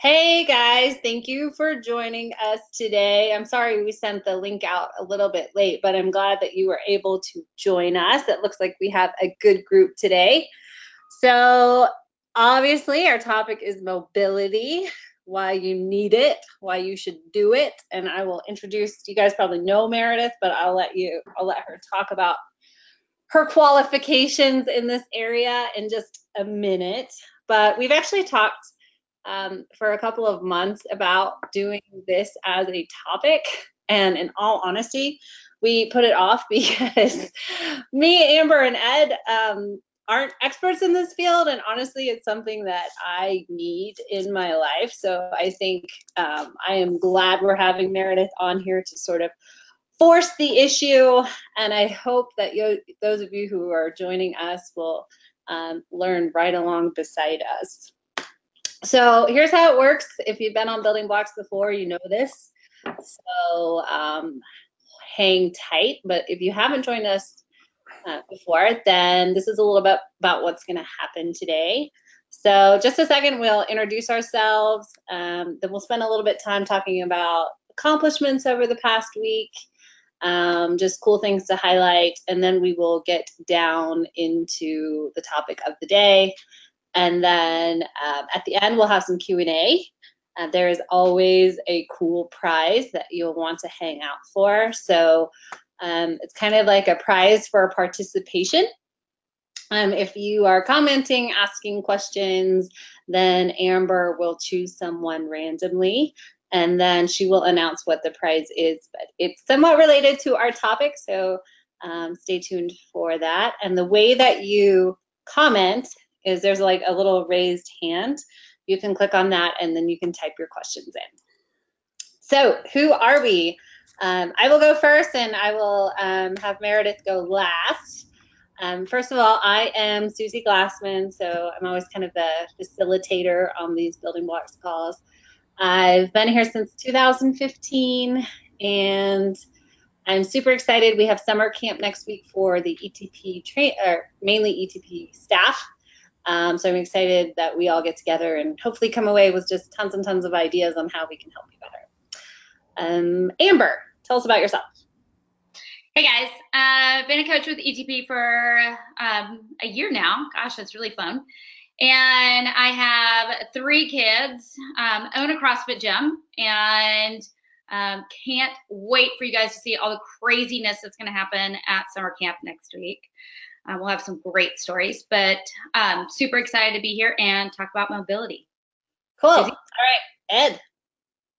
Hey guys, thank you for joining us today. I'm sorry we sent the link out a little bit late, but I'm glad that you were able to join us. It looks like we have a good group today. So, obviously, our topic is mobility, why you need it, why you should do it, and I will introduce you guys probably know Meredith, but I'll let you I'll let her talk about her qualifications in this area in just a minute. But we've actually talked um, for a couple of months about doing this as a topic. And in all honesty, we put it off because me, Amber, and Ed um, aren't experts in this field. And honestly, it's something that I need in my life. So I think um, I am glad we're having Meredith on here to sort of force the issue. And I hope that you, those of you who are joining us will um, learn right along beside us. So here's how it works. If you've been on building blocks before, you know this. So um, hang tight. But if you haven't joined us uh, before, then this is a little bit about what's going to happen today. So just a second, we'll introduce ourselves. Um, then we'll spend a little bit time talking about accomplishments over the past week, um, just cool things to highlight, and then we will get down into the topic of the day. And then um, at the end, we'll have some Q&A. Uh, there is always a cool prize that you'll want to hang out for. So um, it's kind of like a prize for participation. Um, if you are commenting, asking questions, then Amber will choose someone randomly and then she will announce what the prize is. But it's somewhat related to our topic, so um, stay tuned for that. And the way that you comment is there's like a little raised hand. You can click on that and then you can type your questions in. So who are we? Um, I will go first and I will um, have Meredith go last. Um, first of all, I am Susie Glassman, so I'm always kind of the facilitator on these building blocks calls. I've been here since 2015 and I'm super excited. We have summer camp next week for the ETP mainly ETP staff. Um, so I'm excited that we all get together and hopefully come away with just tons and tons of ideas on how we can help you better. Um, Amber, tell us about yourself. Hey guys, I've uh, been a coach with ETP for um, a year now. Gosh, that's really fun. And I have three kids, um, own a CrossFit gym, and um, can't wait for you guys to see all the craziness that's going to happen at summer camp next week. Uh, we'll have some great stories, but um, super excited to be here and talk about mobility. Cool. All right, Ed.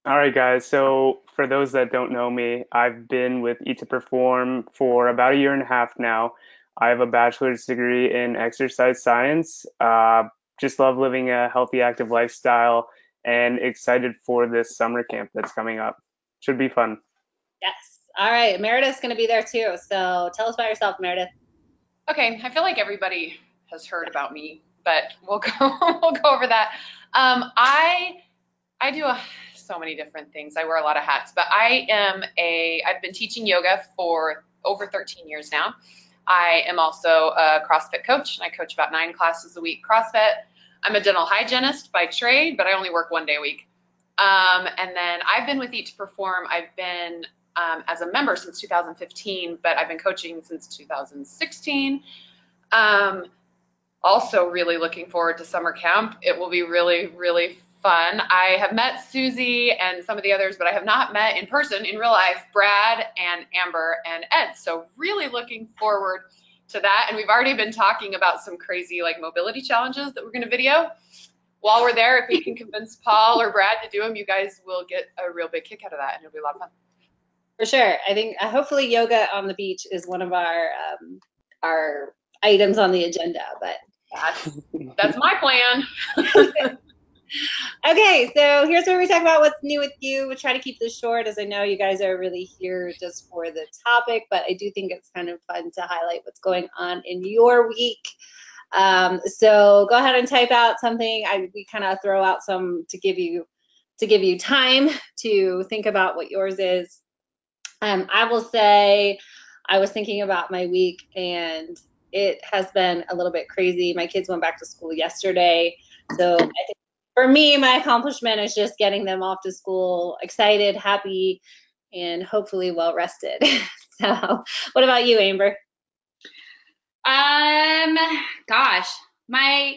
All right, guys. So for those that don't know me, I've been with Eat to Perform for about a year and a half now. I have a bachelor's degree in exercise science. Uh, just love living a healthy, active lifestyle and excited for this summer camp that's coming up. Should be fun. Yes. All right. Meredith's going to be there too. So tell us about yourself, Meredith. Okay, I feel like everybody has heard about me, but we'll go we'll go over that. Um, I I do a, so many different things. I wear a lot of hats, but I am a I've been teaching yoga for over 13 years now. I am also a CrossFit coach, and I coach about nine classes a week CrossFit. I'm a dental hygienist by trade, but I only work one day a week. Um, and then I've been with Eat to Perform. I've been um, as a member since 2015, but I've been coaching since 2016. Um, also, really looking forward to summer camp. It will be really, really fun. I have met Susie and some of the others, but I have not met in person, in real life, Brad and Amber and Ed. So, really looking forward to that. And we've already been talking about some crazy like mobility challenges that we're going to video. While we're there, if we can convince Paul or Brad to do them, you guys will get a real big kick out of that, and it'll be a lot of fun. For sure. I think uh, hopefully yoga on the beach is one of our um, our items on the agenda, but that's, that's my plan. okay, so here's where we talk about what's new with you. We'll try to keep this short as I know you guys are really here just for the topic, but I do think it's kind of fun to highlight what's going on in your week. Um, so go ahead and type out something. I, we kind of throw out some to give you to give you time to think about what yours is. Um, I will say I was thinking about my week and it has been a little bit crazy. My kids went back to school yesterday, so I think for me, my accomplishment is just getting them off to school excited, happy, and hopefully well rested. so, what about you, Amber? Um, gosh, my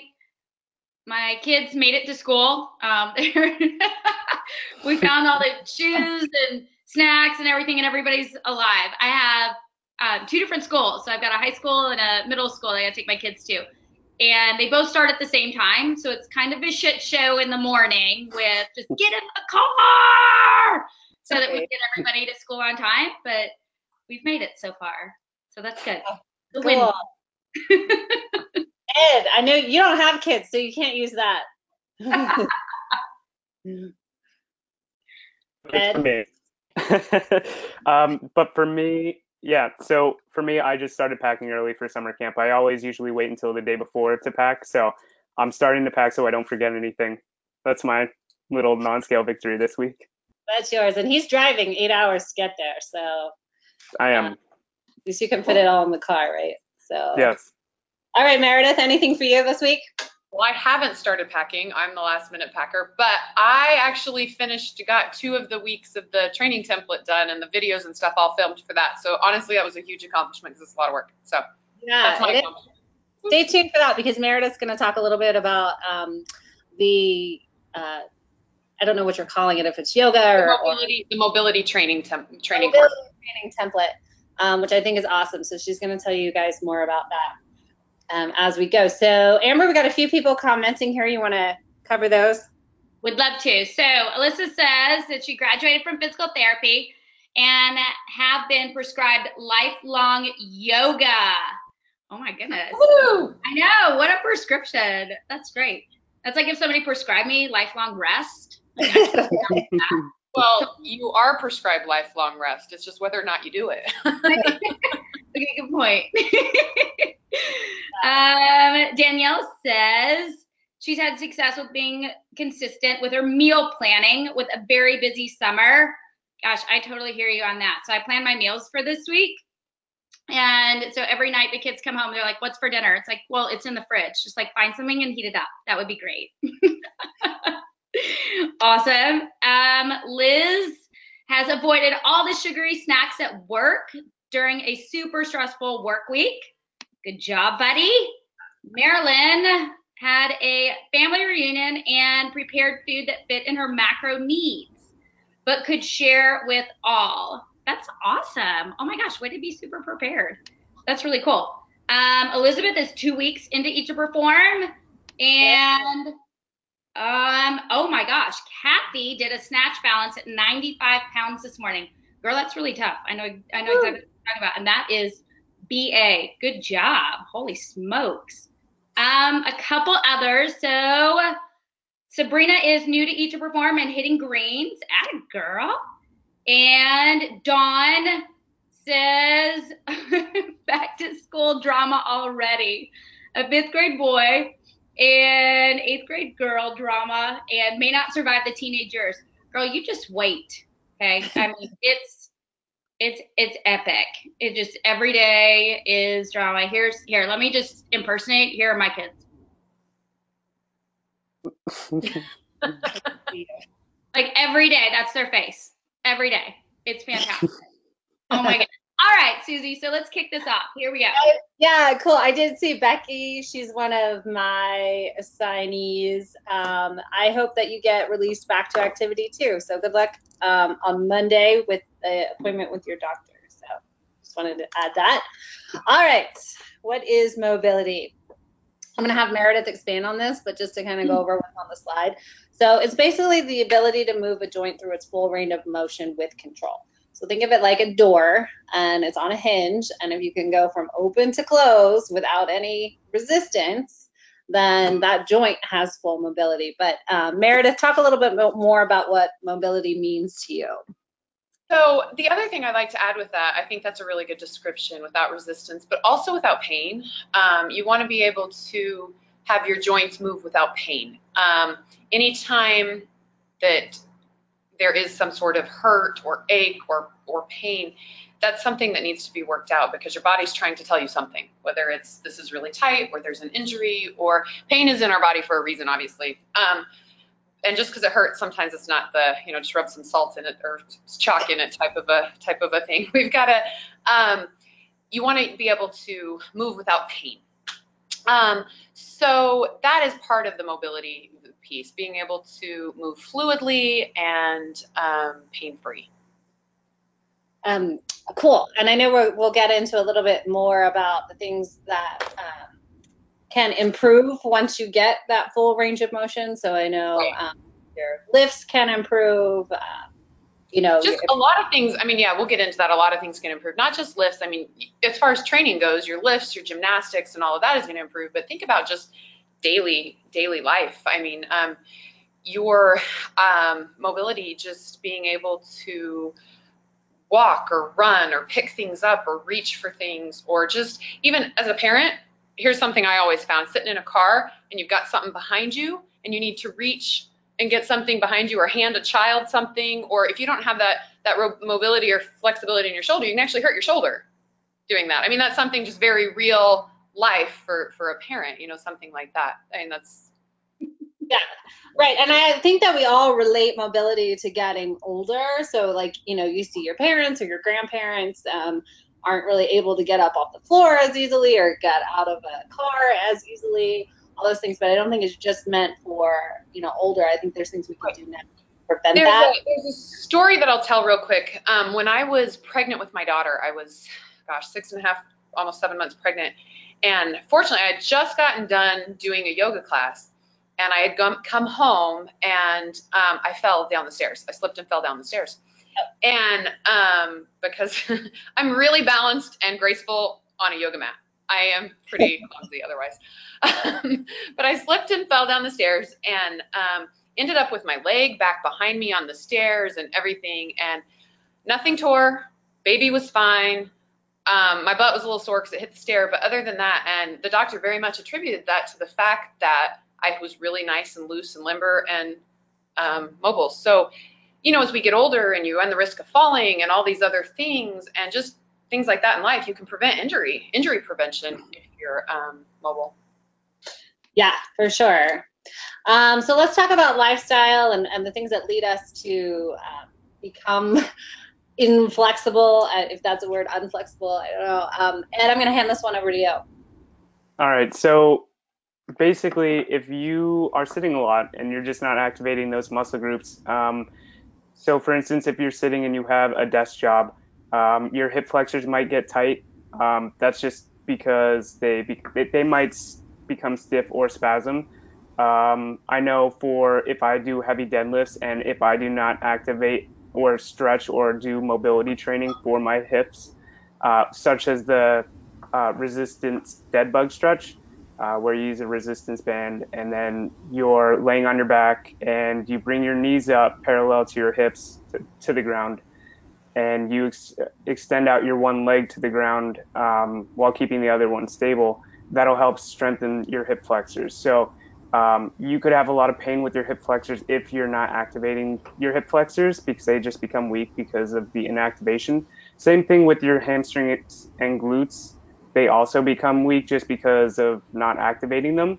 my kids made it to school. Um, we found all the shoes and snacks and everything, and everybody's alive. I have um, two different schools, so I've got a high school and a middle school. I got to take my kids to, and they both start at the same time. So it's kind of a shit show in the morning with just get in the car so that we get everybody to school on time. But we've made it so far, so that's good. The win. Cool. Ed, I know you don't have kids, so you can't use that. It's for me. um, but for me, yeah. So for me, I just started packing early for summer camp. I always usually wait until the day before to pack. So I'm starting to pack so I don't forget anything. That's my little non-scale victory this week. That's yours, and he's driving eight hours to get there, so I am. at least you can fit it all in the car, right? So Yes. All right, Meredith, anything for you this week? Well, I haven't started packing. I'm the last minute packer, but I actually finished, got two of the weeks of the training template done and the videos and stuff all filmed for that. So honestly, that was a huge accomplishment because it's a lot of work. So Yeah, that's my it is. accomplishment. stay tuned for that because Meredith's going to talk a little bit about um, the uh, I don't know what you're calling it if it's yoga The or, or mobility, the mobility training temp, training mobility training template, um, which I think is awesome. So she's going to tell you guys more about that um, as we go. So Amber, we got a few people commenting here. You want to cover those? Would love to. So Alyssa says that she graduated from physical therapy and have been prescribed lifelong yoga. Oh my goodness. Woo! I know. What a prescription. That's great. That's like if somebody prescribed me lifelong rest. Like, Well, you are prescribed lifelong rest. It's just whether or not you do it. okay, good point. um, Danielle says she's had success with being consistent with her meal planning with a very busy summer. Gosh, I totally hear you on that. So I plan my meals for this week. And so every night the kids come home, they're like, What's for dinner? It's like, Well, it's in the fridge. Just like find something and heat it up. That would be great. awesome. Um, Liz has avoided all the sugary snacks at work during a super stressful work week. Good job, buddy. Marilyn had a family reunion and prepared food that fit in her macro needs, but could share with all. That's awesome. Oh my gosh, way to be super prepared. That's really cool. Um, Elizabeth is two weeks into Eat to Perform, and um, oh my gosh, Kathy did a snatch balance at 95 pounds this morning. Girl, that's really tough. I know, I know exactly about, and that is BA. Good job. Holy smokes. Um, a couple others. So Sabrina is new to Eat to Perform and hitting greens. At a girl. And Dawn says back to school drama already. A fifth grade boy and eighth grade girl drama and may not survive the teenage years. Girl, you just wait. Okay. I mean, it's it's it's epic. It just every day is drama. Here's here, let me just impersonate. Here are my kids. Like every day, that's their face. Every day. It's fantastic. oh my god. All right, Susie. So let's kick this off. Here we go. Yeah, cool. I did see Becky. She's one of my assignees. Um, I hope that you get released back to activity too. So good luck um, on Monday with the appointment with your doctor. So just wanted to add that. All right. What is mobility? I'm going to have Meredith expand on this, but just to kind of go over what's on the slide. So it's basically the ability to move a joint through its full range of motion with control. So think of it like a door and it's on a hinge. And if you can go from open to close without any resistance, then that joint has full mobility. But um, Meredith, talk a little bit more about what mobility means to you. So the other thing I'd like to add with that, I think that's a really good description without resistance, but also without pain. Um, you want to be able to have your joints move without pain. Um, anytime that there is some sort of hurt or ache or, or pain, that's something that needs to be worked out because your body's trying to tell you something, whether it's this is really tight or there's an injury or pain is in our body for a reason, obviously. Um, and just because it hurts, sometimes it's not the you know just rub some salt in it or chalk in it type of a type of a thing. We've got to um, you want to be able to move without pain. Um, so that is part of the mobility piece, being able to move fluidly and um, pain free. Um, cool. And I know we will get into a little bit more about the things that um, can improve once you get that full range of motion. So I know Right. um, your lifts can improve. Uh, you know, Just a lot of things. I mean, yeah, we'll get into that. A lot of things can improve, not just lifts. I mean, as far as training goes, your lifts, your gymnastics, and all of that is going to improve. But think about just daily daily life. I mean, um, your um, mobility, just being able to walk or run or pick things up or reach for things, or just even as a parent. Here's something I always found: sitting in a car and you've got something behind you, and you need to reach and get something behind you or hand a child something or if you don't have that that mobility or flexibility in your shoulder you can actually hurt your shoulder doing that i mean that's something just very real life for for a parent you know something like that i mean that's Yeah, right. And I think that we all relate mobility to getting older. So, like, you know, you see your parents or your grandparents um, aren't really able to get up off the floor as easily or get out of a car as easily, all those things. But I don't think it's just meant for, you know, older. I think there's things we can do now to prevent there's that. a, there's a story that i'll tell real quick um, when i was pregnant with my daughter i was gosh six and a half almost seven months pregnant and fortunately i had just gotten done doing a yoga class and i had come, home and um, i fell down the stairs. I slipped and fell down the stairs. And um, because i'm really balanced and graceful on a yoga mat. I am pretty clumsy otherwise. Um, but i slipped and fell down the stairs and um, ended up with my leg back behind me on the stairs and everything and nothing tore. Baby was fine um, my butt was a little sore because it hit the stair but other than that and the doctor very much attributed that to the fact that i was really nice and loose and limber and um, mobile so you know as we get older and you run the risk of falling and all these other things and just things like that in life you can prevent injury injury prevention if you're um, mobile Yeah, for sure. Um, so let's talk about lifestyle and, and the things that lead us to um, become inflexible, uh, if that's a word, unflexible. I don't know. Um, Ed, I'm going to hand this one over to you. All right. So basically, if you are sitting a lot and you're just not activating those muscle groups, um, so for instance, if you're sitting and you have a desk job, um, your hip flexors might get tight. Um, that's just because they, be, they they might become stiff or spasm. Um, I know for if I do heavy deadlifts and if I do not activate or stretch or do mobility training for my hips, uh, such as the uh, resistance dead bug stretch, uh, where you use a resistance band and then you're laying on your back and you bring your knees up parallel to your hips to, to the ground and you ex- extend out your one leg to the ground um, while keeping the other one stable. That'll help strengthen your hip flexors. So um, you could have a lot of pain with your hip flexors if you're not activating your hip flexors because they just become weak because of the inactivation. Same thing with your hamstrings and glutes. They also become weak just because of not activating them.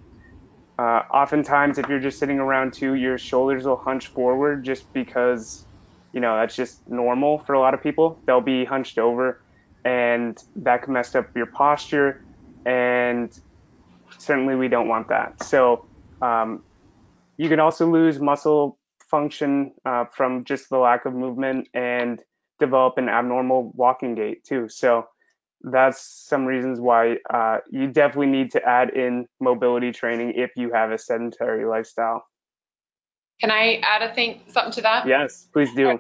Uh, oftentimes, if you're just sitting around too, your shoulders will hunch forward just because, you know, that's just normal for a lot of people. They'll be hunched over, and that can mess up your posture. And certainly, we don't want that. So, um, you can also lose muscle function uh, from just the lack of movement and develop an abnormal walking gait too. So, that's some reasons why uh, you definitely need to add in mobility training if you have a sedentary lifestyle. can i add a thing something to that Yes, please do.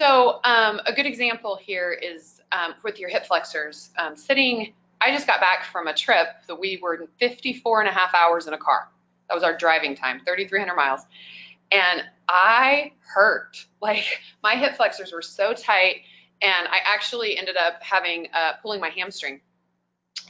So um, a good example here is um, with your hip flexors. Um, sitting, I just got back from a trip that we were 54 and a half hours in a car. That was our driving time, 3,300 miles. And I hurt. Like my hip flexors were so tight, and I actually ended up having uh, pulling my hamstring.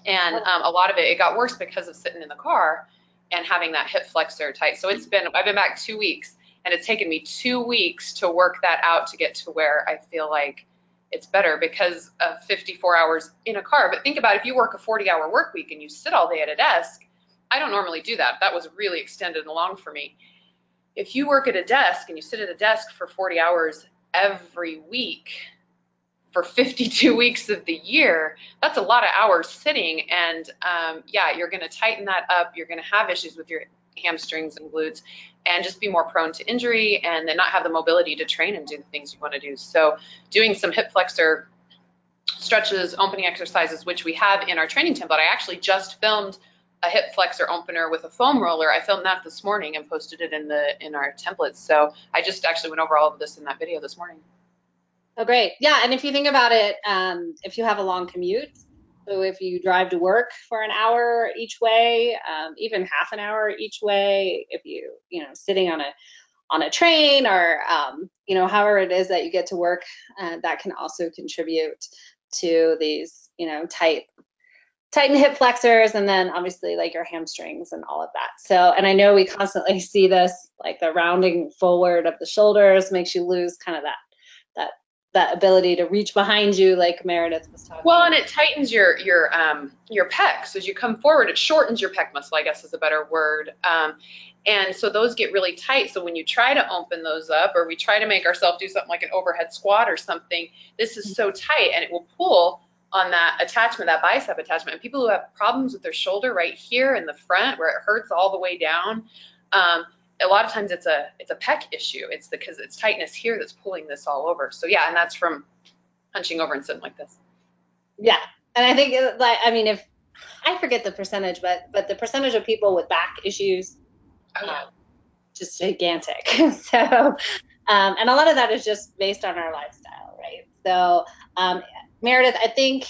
And um, a lot of it, it got worse because of sitting in the car and having that hip flexor tight. So it's been, I've been back two weeks and it's taken me two weeks to work that out to get to where I feel like it's better because of 54 hours in a car. But think about if you work a 40 hour work week and you sit all day at a desk, I don't normally do that. That was really extended and long for me. if you work at a desk and you sit at a desk for 40 hours every week for 52 weeks of the year, that's a lot of hours sitting. And um, yeah, you're going to tighten that up. You're going to have issues with your hamstrings and glutes and just be more prone to injury and then not have the mobility to train and do the things you want to do. So doing some hip flexor stretches, opening exercises, which we have in our training template. I actually just filmed a hip flexor opener with a foam roller. I filmed that this morning and posted it in the in our templates. So I just actually went over all of this in that video this morning. Oh, great. Yeah, and if you think about it, um, if you have a long commute, so if you drive to work for an hour each way, um, even half an hour each way, if you you know sitting on a on a train or um, you know however it is that you get to work, uh, that can also contribute to these you know tight tighten hip flexors and then obviously like your hamstrings and all of that. So, and I know we constantly see this, like the rounding forward of the shoulders makes you lose kind of that, that, that ability to reach behind you, like Meredith was talking. Well, and it tightens your your um your pecs as you come forward. It shortens your pec muscle, I guess is a better word. Um, and so those get really tight. So when you try to open those up, or we try to make ourselves do something like an overhead squat or something, this is so tight and it will pull on that attachment, that bicep attachment. And people who have problems with their shoulder right here in the front where it hurts all the way down, um, a lot of times it's a it's a pec issue. It's because it's tightness here that's pulling this all over. So yeah, and that's from hunching over and sitting like this. Yeah, and I think like I mean if I forget the percentage, but but the percentage of people with back issues, Oh, yeah. um, just gigantic. so, um, and a lot of that is just based on our lifestyle, right? So, um, Meredith, I think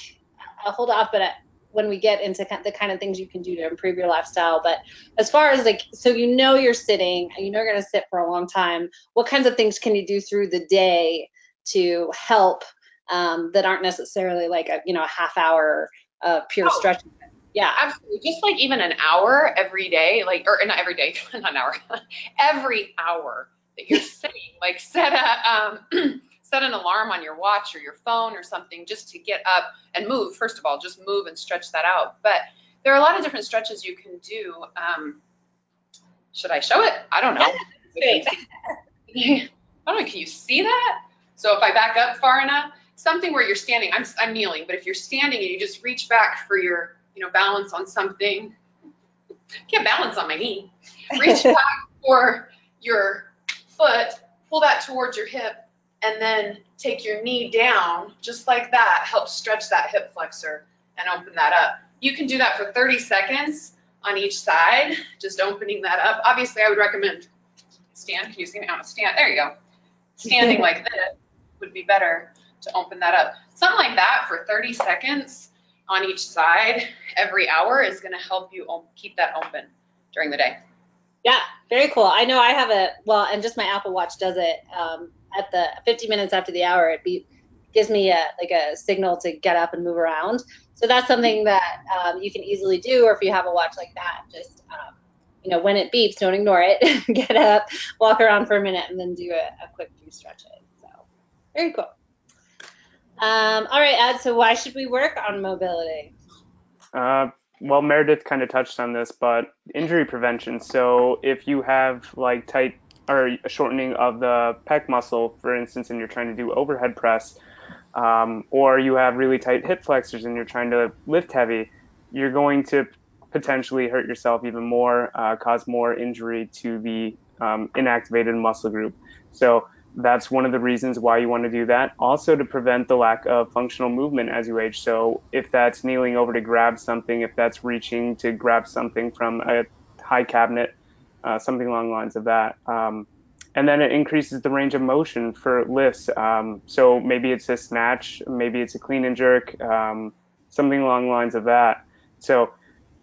I'll hold off, but when we get into the kind of things you can do to improve your lifestyle, but as far as like, so you know you're sitting, you know you're going to sit for a long time. What kinds of things can you do through the day to help um, that aren't necessarily like a you know a half hour of pure Oh. stretching? Yeah, Absolutely. Just like even an hour every day, like, or not every day, not an hour, every hour that you're sitting, like set a, um, set an alarm on your watch or your phone or something just to get up and move. First of all, just move and stretch that out. But there are a lot of different stretches you can do. Um, should I show it? I don't know. I don't know. Can you see that? So if I back up far enough, something where you're standing, I'm, I'm kneeling, but if you're standing and you just reach back for your, you know, balance on something, can't balance on my knee. Reach back for your foot, pull that towards your hip, and then take your knee down, just like that. Helps stretch that hip flexor and open that up. You can do that for 30 seconds on each side, just opening that up. Obviously, I would recommend stand. Can you see me? I want stand. There you go. Standing like this would be better to open that up. Something like that for 30 seconds on each side every hour is going to help you keep that open during the day. Yeah, very cool. I know I have a well, and just my Apple Watch does it um, at the 50 minutes after the hour. It be, gives me a like a signal to get up and move around. So that's something that um, you can easily do, or if you have a watch like that, just um, you know when it beeps, don't ignore it. get up, walk around for a minute, and then do a, a quick few stretches. So very cool. Um, all right, Ed. So why should we work on mobility? Uh, well, Meredith kind of touched on this, but injury prevention. So if you have like tight or shortening of the pec muscle, for instance, and you're trying to do overhead press, um, or you have really tight hip flexors and you're trying to lift heavy, you're going to potentially hurt yourself even more, uh, cause more injury to the um, inactivated muscle group. So that's one of the reasons why you want to do that. Also, to prevent the lack of functional movement as you age. So, if that's kneeling over to grab something, if that's reaching to grab something from a high cabinet, uh, something along the lines of that. Um, and then it increases the range of motion for lifts. Um, so maybe it's a snatch, maybe it's a clean and jerk, um, something along the lines of that. So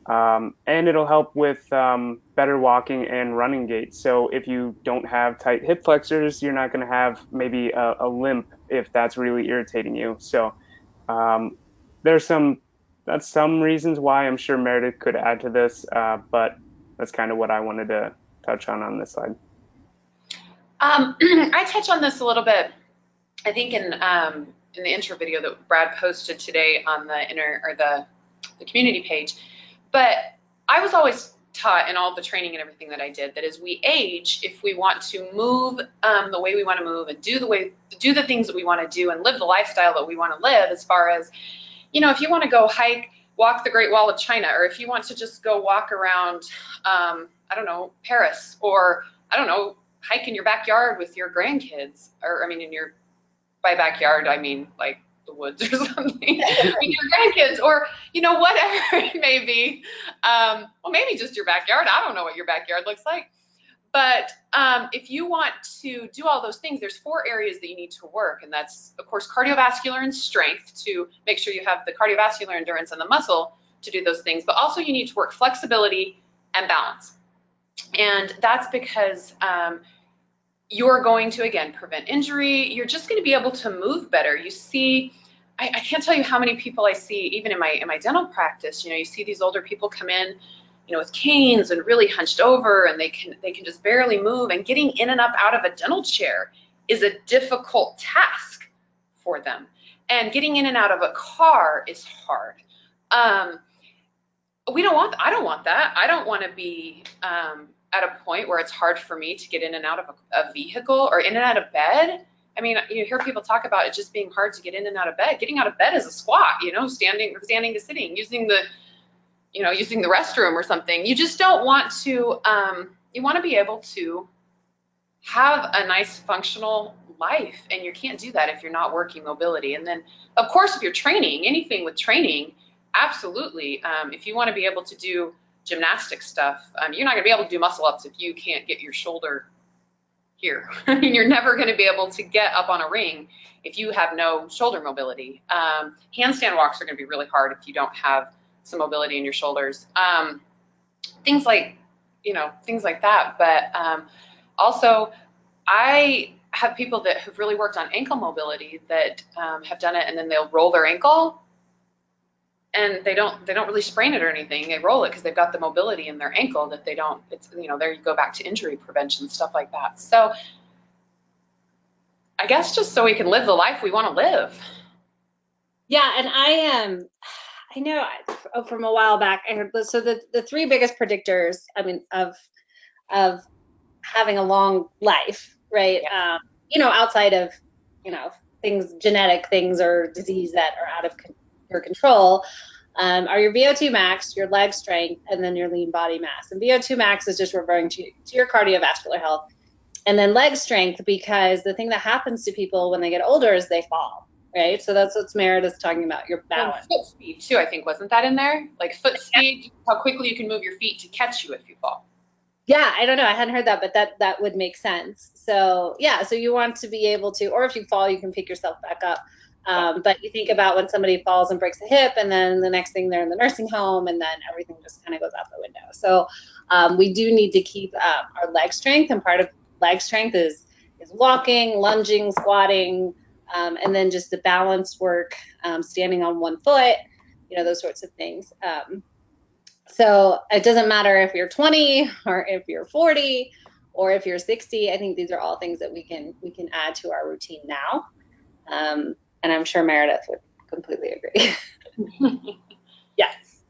um, and it'll help with um, better walking and running gait. So if you don't have tight hip flexors, you're not going to have maybe a, a, limp if that's really irritating you. So um, there's some that's some reasons why I'm sure Meredith could add to this, uh, but that's kind of what I wanted to touch on on this slide. Um, I touch on this a little bit. I think in um, in the intro video that Brad posted today on the inner or the the community page. But I was always taught in all the training and everything that I did that as we age, if we want to move um, the way we want to move and do the way do the things that we want to do and live the lifestyle that we want to live, as far as you know, if you want to go hike, walk the Great Wall of China, or if you want to just go walk around, um, I don't know, Paris, or I don't know, hike in your backyard with your grandkids, or I mean, in your by backyard, I mean like the woods or something with your grandkids or you know whatever it may be. Um, well maybe just your backyard i don't know what your backyard looks like but um, if you want to do all those things there's four areas that you need to work and that's of course cardiovascular and strength to make sure you have the cardiovascular endurance and the muscle to do those things but also you need to work flexibility and balance. And that's because um, you're going to again prevent injury. You're just going to be able to move better. You see I, I, can't tell you how many people i see even in my in my dental practice you know you see these older people come in you know with canes and really hunched over and they can they can just barely move and getting in and up out of a dental chair is a difficult task for them and getting in and out of a car is hard um, we don't want i don't want that i don't want to be um, at a point where it's hard for me to get in and out of a, a, vehicle or in and out of bed. I mean, you hear people talk about it just being hard to get in and out of bed. Getting out of bed is a squat, you know, standing standing to sitting, using the, you know, using the restroom or something. You just don't want to. Um, you want to be able to have a nice functional life, and you can't do that if you're not working mobility. And then, of course, if you're training, anything with training, absolutely. Um, if you want to be able to do gymnastic stuff, um, you're not going to be able to do muscle ups if you can't get your shoulder here. I mean, you're never going to be able to get up on a ring if you have no shoulder mobility. Um, handstand walks are going to be really hard if you don't have some mobility in your shoulders. Um, things like, you know, things like that. But um, also, I have people that have really worked on ankle mobility that um, have done it and then they'll roll their ankle and they don't they don't really sprain it or anything. They roll it because they've got the mobility in their ankle that they don't. It's you know there you go back to injury prevention stuff like that. So I guess just so we can live the life we want to live. Yeah, and I am. Um, I know oh, from a while back. I heard so the the three biggest predictors. I mean of of having a long life, right? Yeah. Um, you know, outside of you know things genetic things or disease that are out of your control um, are your VO2 max, your leg strength, and then your lean body mass. And VO2 max is just referring to, to your cardiovascular health. And then leg strength, because the thing that happens to people when they get older is they fall, right? So that's what Meredith's talking about, your balance. foot speed, too, I think. Wasn't that in there? Like foot speed, how quickly you can move your feet to catch you if you fall. Yeah, I don't know. I hadn't heard that, but that that would make sense. So yeah, so you want to be able to, or if you fall, you can pick yourself back up. Um, but you think about when somebody falls and breaks a hip, and then the next thing they're in the nursing home, and then everything just kind of goes out the window. So um, we do need to keep um, our leg strength, and part of leg strength is is walking, lunging, squatting, um, and then just the balance work, um, standing on one foot, you know, those sorts of things. Um, so it doesn't matter if you're 20 or if you're 40 or if you're 60. I think these are all things that we can we can add to our routine now. Um, and I'm sure Meredith would completely agree. yes.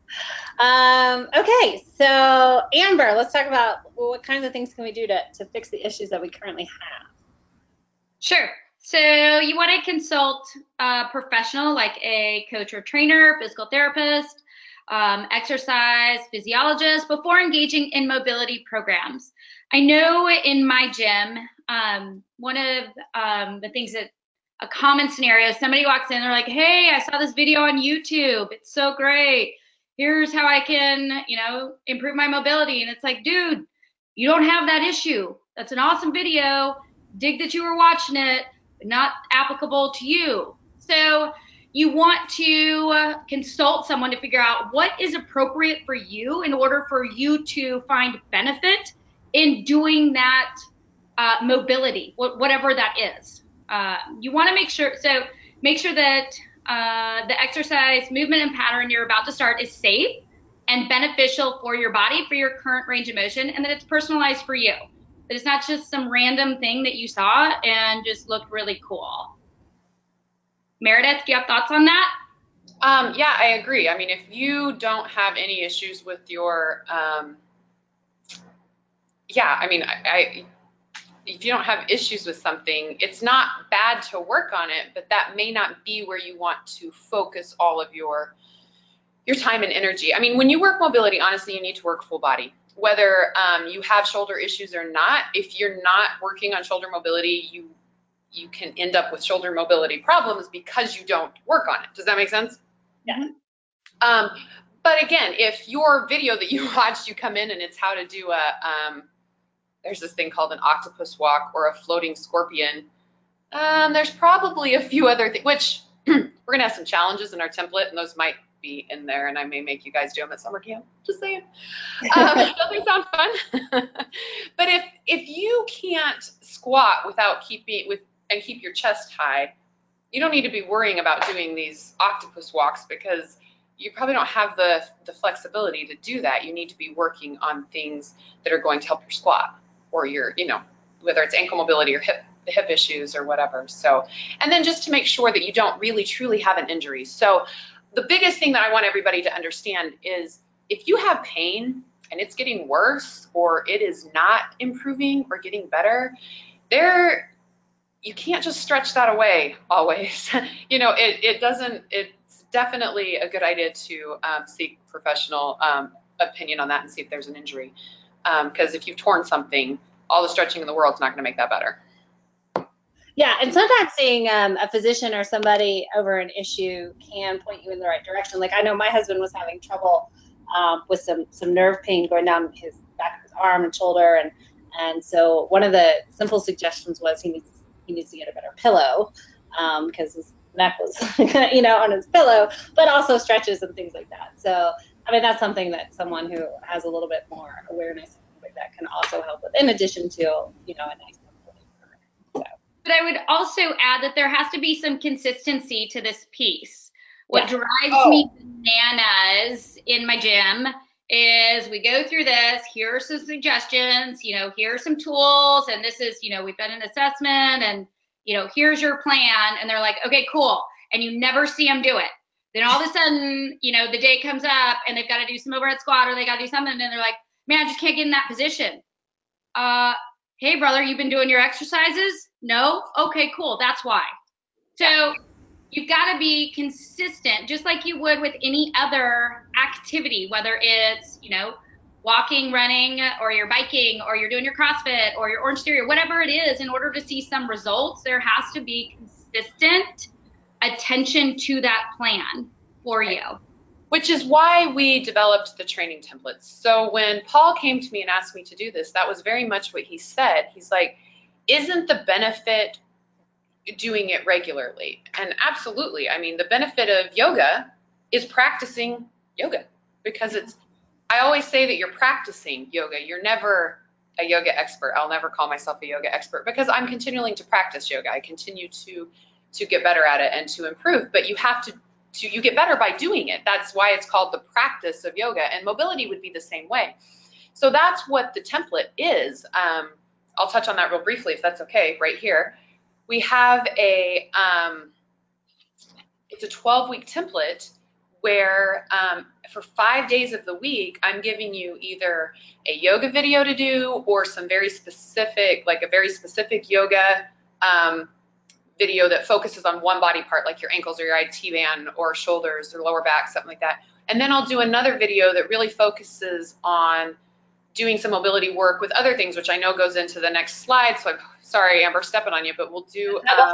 Um, okay, so Amber, let's talk about what kinds of things can we do to, to fix the issues that we currently have? Sure. So you want to consult a professional like a coach or trainer, physical therapist, um, exercise physiologist before engaging in mobility programs. I know in my gym, um, one of um, the things that a common scenario somebody walks in they're like hey i saw this video on youtube. It's so great. Here's how i can you know improve my mobility. And it's like dude you don't have that issue. That's an awesome video. Dig that you were watching it not applicable to you. So you want to uh, consult someone to figure out what is appropriate for you in order for you to find benefit in doing that uh, mobility whatever that is. Uh, you want to make sure so make sure that uh, the exercise movement and pattern you're about to start is safe and beneficial for your body for your current range of motion and that it's personalized for you that it's not just some random thing that you saw and just looked really cool meredith do you have thoughts on that um, yeah i agree i mean if you don't have any issues with your um, yeah, I mean, I, I if you don't have issues with something, it's not bad to work on it, but that may not be where you want to focus all of your your time and energy. I mean, when you work mobility, honestly, you need to work full body. Whether um, you have shoulder issues or not, if you're not working on shoulder mobility, you you can end up with shoulder mobility problems because you don't work on it. Does that make sense? Yeah. Um, but again, if your video that you watched, you come in and it's how to do a, um, there's this thing called an octopus walk or a floating scorpion. Um, there's probably a few other things, which we're gonna have some challenges in our template, and those might be in there, and I may make you guys do them at summer camp. Just saying. Um, doesn't sound fun. but if if you can't squat without keeping with and keep your chest high, you don't need to be worrying about doing these octopus walks because you probably don't have the, the flexibility to do that. You need to be working on things that are going to help your squat or your, you know, whether it's ankle mobility or hip hip issues or whatever. So, and then just to make sure that you don't really truly have an injury. So, the biggest thing that I want everybody to understand is if you have pain and it's getting worse or it is not improving or getting better, there you can't just stretch that away always. you know, it, it doesn't, it's definitely a good idea to um, seek professional um, opinion on that and see if there's an injury. Because um, if you've torn something, all the stretching in the world is not going to make that better. Yeah, and sometimes seeing um, a physician or somebody over an issue can point you in the right direction. Like I know my husband was having trouble um, with some some nerve pain going down his back of his arm and shoulder, and and so one of the simple suggestions was he needs he needs to get a better pillow because um, his neck was you know on his pillow, but also stretches and things like that. So I mean that's something that someone who has a little bit more awareness like that can also help with, in addition to you know a nice but I would also add that there has to be some consistency to this piece. What yeah. drives oh. me bananas in my gym is we go through this, here are some suggestions, you know, here are some tools, and this is, you know, we've done an assessment and, you know, here's your plan. And they're like, okay, cool. And you never see them do it. Then all of a sudden, you know, the day comes up and they've got to do some overhead squat or they got to do something, and they're like, man, I just can't get in that position. Uh, hey, brother, you've been doing your exercises? No? Okay, cool. That's why. So you've got to be consistent, just like you would with any other activity, whether it's, you know, walking, running, or you're biking, or you're doing your CrossFit, or your Orange Theory, or whatever it is, in order to see some results, there has to be consistent attention to that plan for you which is why we developed the training templates. So when Paul came to me and asked me to do this, that was very much what he said. He's like, isn't the benefit doing it regularly? And absolutely. I mean, the benefit of yoga is practicing yoga because it's, I always say that you're practicing yoga. You're never a yoga expert. I'll never call myself a yoga expert because I'm continuing to practice yoga. I continue to to get better at it and to improve, but you have to to you get better by doing it. That's why it's called the practice of yoga, and mobility would be the same way. So that's what the template is. Um, I'll touch on that real briefly if that's okay. Right here, we have a um, it's a 12 week template where um, for five days of the week, I'm giving you either a yoga video to do or some very specific, like a very specific yoga um, video that focuses on one body part, like your ankles or your IT band or shoulders or lower back, something like that. And then I'll do another video that really focuses on doing some mobility work with other things, which I know goes into the next slide. So I'm sorry, Amber, stepping on you, but we'll do um,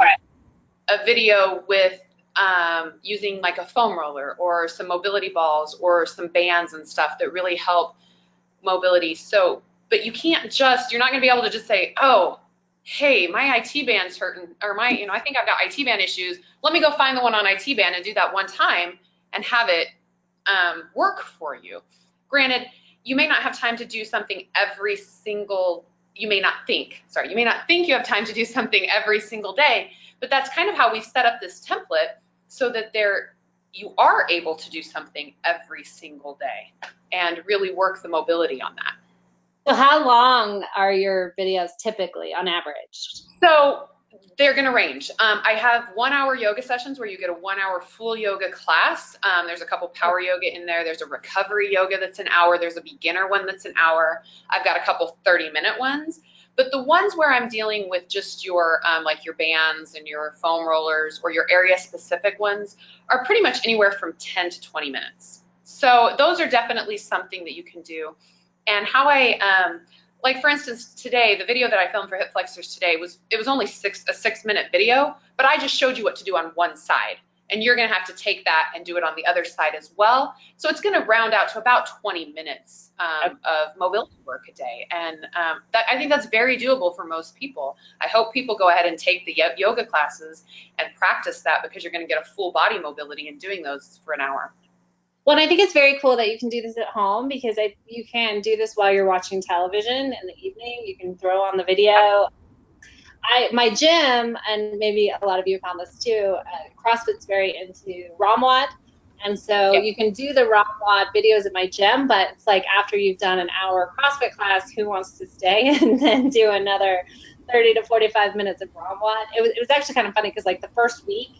a video with um, using like a foam roller or some mobility balls or some bands and stuff that really help mobility. So, but you can't just, you're not going to be able to just say, oh, hey, my IT band's hurting, or my, you know, I think I've got IT band issues. Let me go find the one on IT band and do that one time and have it um, work for you. Granted, you may not have time to do something every single, you may not think, sorry, you may not think you have time to do something every single day, but that's kind of how we've set up this template so that there you are able to do something every single day and really work the mobility on that. So how long are your videos typically on average? So They're going to range. Um, I have one hour yoga sessions where you get a one hour full yoga class. Um, there's a couple power yoga in there. There's a recovery yoga that's an hour. There's a beginner one that's an hour. I've got a couple 30 minute ones. But the ones where I'm dealing with just your um, like your bands and your foam rollers or your area specific ones are pretty much anywhere from 10 to 20 minutes. So those are definitely something that you can do. And how I um, like for instance today the video that I filmed for hip flexors today was it was only six a six minute video, but I just showed you what to do on one side and you're going to have to take that and do it on the other side as well. So it's going to round out to about 20 minutes um, of mobility work a day, and um, that, I think that's very doable for most people. I hope people go ahead and take the yoga classes and practice that because you're going to get a full body mobility in doing those for an hour. Well, I think it's very cool that you can do this at home because I, you can do this while you're watching television in the evening. You can throw on the video I my gym, and maybe a lot of you found this too. Uh, CrossFit's very into ROMWOD, and so you can do the ROMWOD videos at my gym. But it's like after you've done an hour CrossFit class, who wants to stay and then do another 30 to 45 minutes of ROMWOD? It was it was actually kind of funny because like the first week,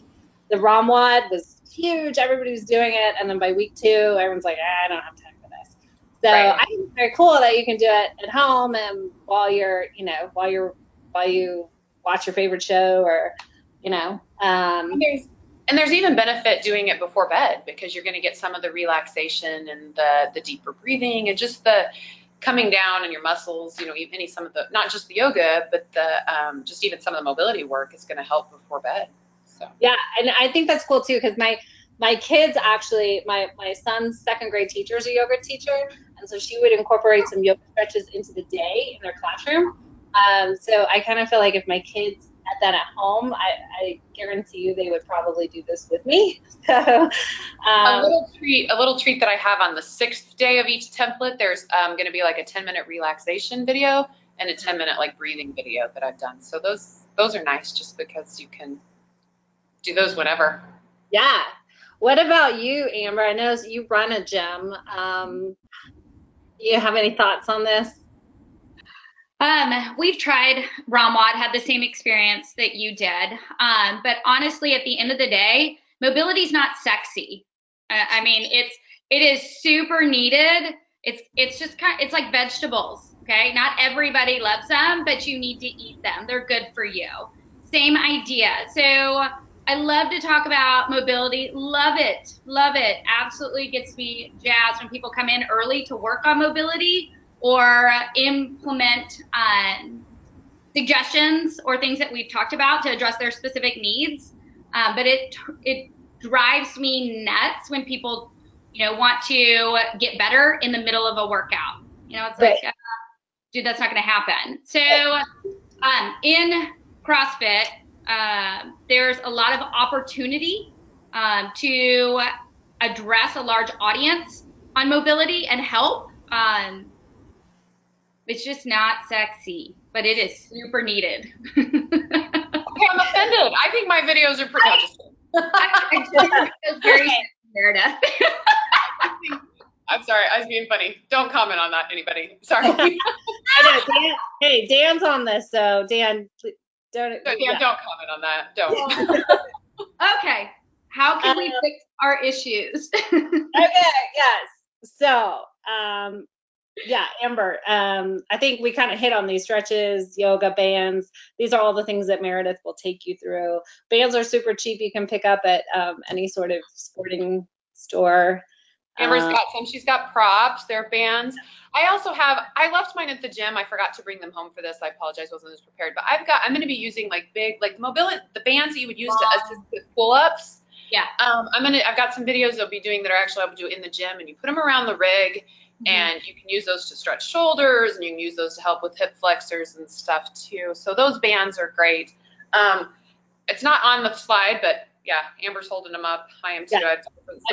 the ROMWOD was huge. Everybody was doing it, and then by week two, everyone's like, ah, I don't have time for this. So right. I think it's very cool that you can do it at home and while you're, you know, while you're while you watch your favorite show or, you know. Um, and, there's, and there's even benefit doing it before bed because you're going to get some of the relaxation and the, the deeper breathing and just the coming down in your muscles, you know, any some of the, not just the yoga, but the, um, just even some of the mobility work is going to help before bed. So. Yeah, and I think that's cool too because my my kids actually my my son's second grade teacher is a yoga teacher and so she would incorporate some yoga stretches into the day in their classroom um, so I kind of feel like if my kids had that at home, I, I guarantee you they would probably do this with me. so, um, a little treat, a little treat that I have on the sixth day of each template. There's um, going to be like a 10 minute relaxation video and a 10 minute like breathing video that I've done. So those those are nice just because you can do those whenever. Yeah. What about you, Amber? I know you run a gym. Um, you have any thoughts on this? Um, we've tried ROMWOD, had the same experience that you did. Um, but honestly, at the end of the day, mobility is not sexy. Uh, I mean, it's it is super needed. It's it's just kind of, it's like vegetables. Okay, not everybody loves them, but you need to eat them. They're good for you. Same idea. So I love to talk about mobility. Love it, love it. Absolutely gets me jazzed when people come in early to work on mobility or implement um, suggestions or things that we've talked about to address their specific needs. Um, but it it drives me nuts when people you know want to get better in the middle of a workout. You know, it's right. like, uh, dude, that's not going to happen. So um, in CrossFit, uh, there's a lot of opportunity um, to address a large audience on mobility and help. Um, it's just not sexy, but it is super needed. okay, I'm offended. I think my videos are pretty. I, I very Meredith. I'm sorry, I was being funny. Don't comment on that, anybody. Sorry. I know, Dan, hey, Dan's on this, so Dan, don't. So, Dan, yeah. don't comment on that. Don't. okay. How can we uh, fix our issues? okay. Yes. So, um, yeah, Amber. Um, I think we kind of hit on these stretches, yoga bands. These are all the things that Meredith will take you through. Bands are super cheap. You can pick up at um, any sort of sporting store. Amber's uh, got some. She's got props. They're bands. I also have. I left mine at the gym. I forgot to bring them home for this. I apologize. wasn't as prepared. But I've got. I'm going to be using like big, like mobility, the bands that you would use to assist with pull-ups. Yeah. Um, I'm gonna. I've got some videos I'll be doing that are actually I'll do in the gym, and you put them around the rig Mm-hmm. And you can use those to stretch shoulders and you can use those to help with hip flexors and stuff too. So those bands are great. Um, it's not on the slide, but yeah, Amber's holding them up. I am too. Yeah.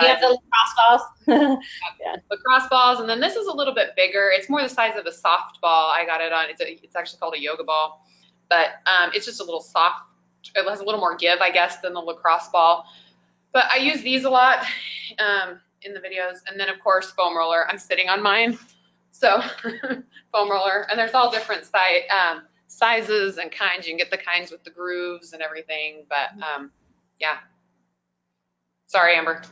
I have the lacrosse balls. yeah. Lacrosse balls, and then this is a little bit bigger. It's more the size of a softball. I got it on. It's a, it's actually called a yoga ball, but um, it's just a little soft. It has a little more give, I guess, than the lacrosse ball. But I use these a lot. Um, in the videos. And then of course, foam roller. I'm sitting on mine. So foam roller, and there's all different size, um, sizes and kinds. You can get the kinds with the grooves and everything. But um, yeah. Sorry, Amber.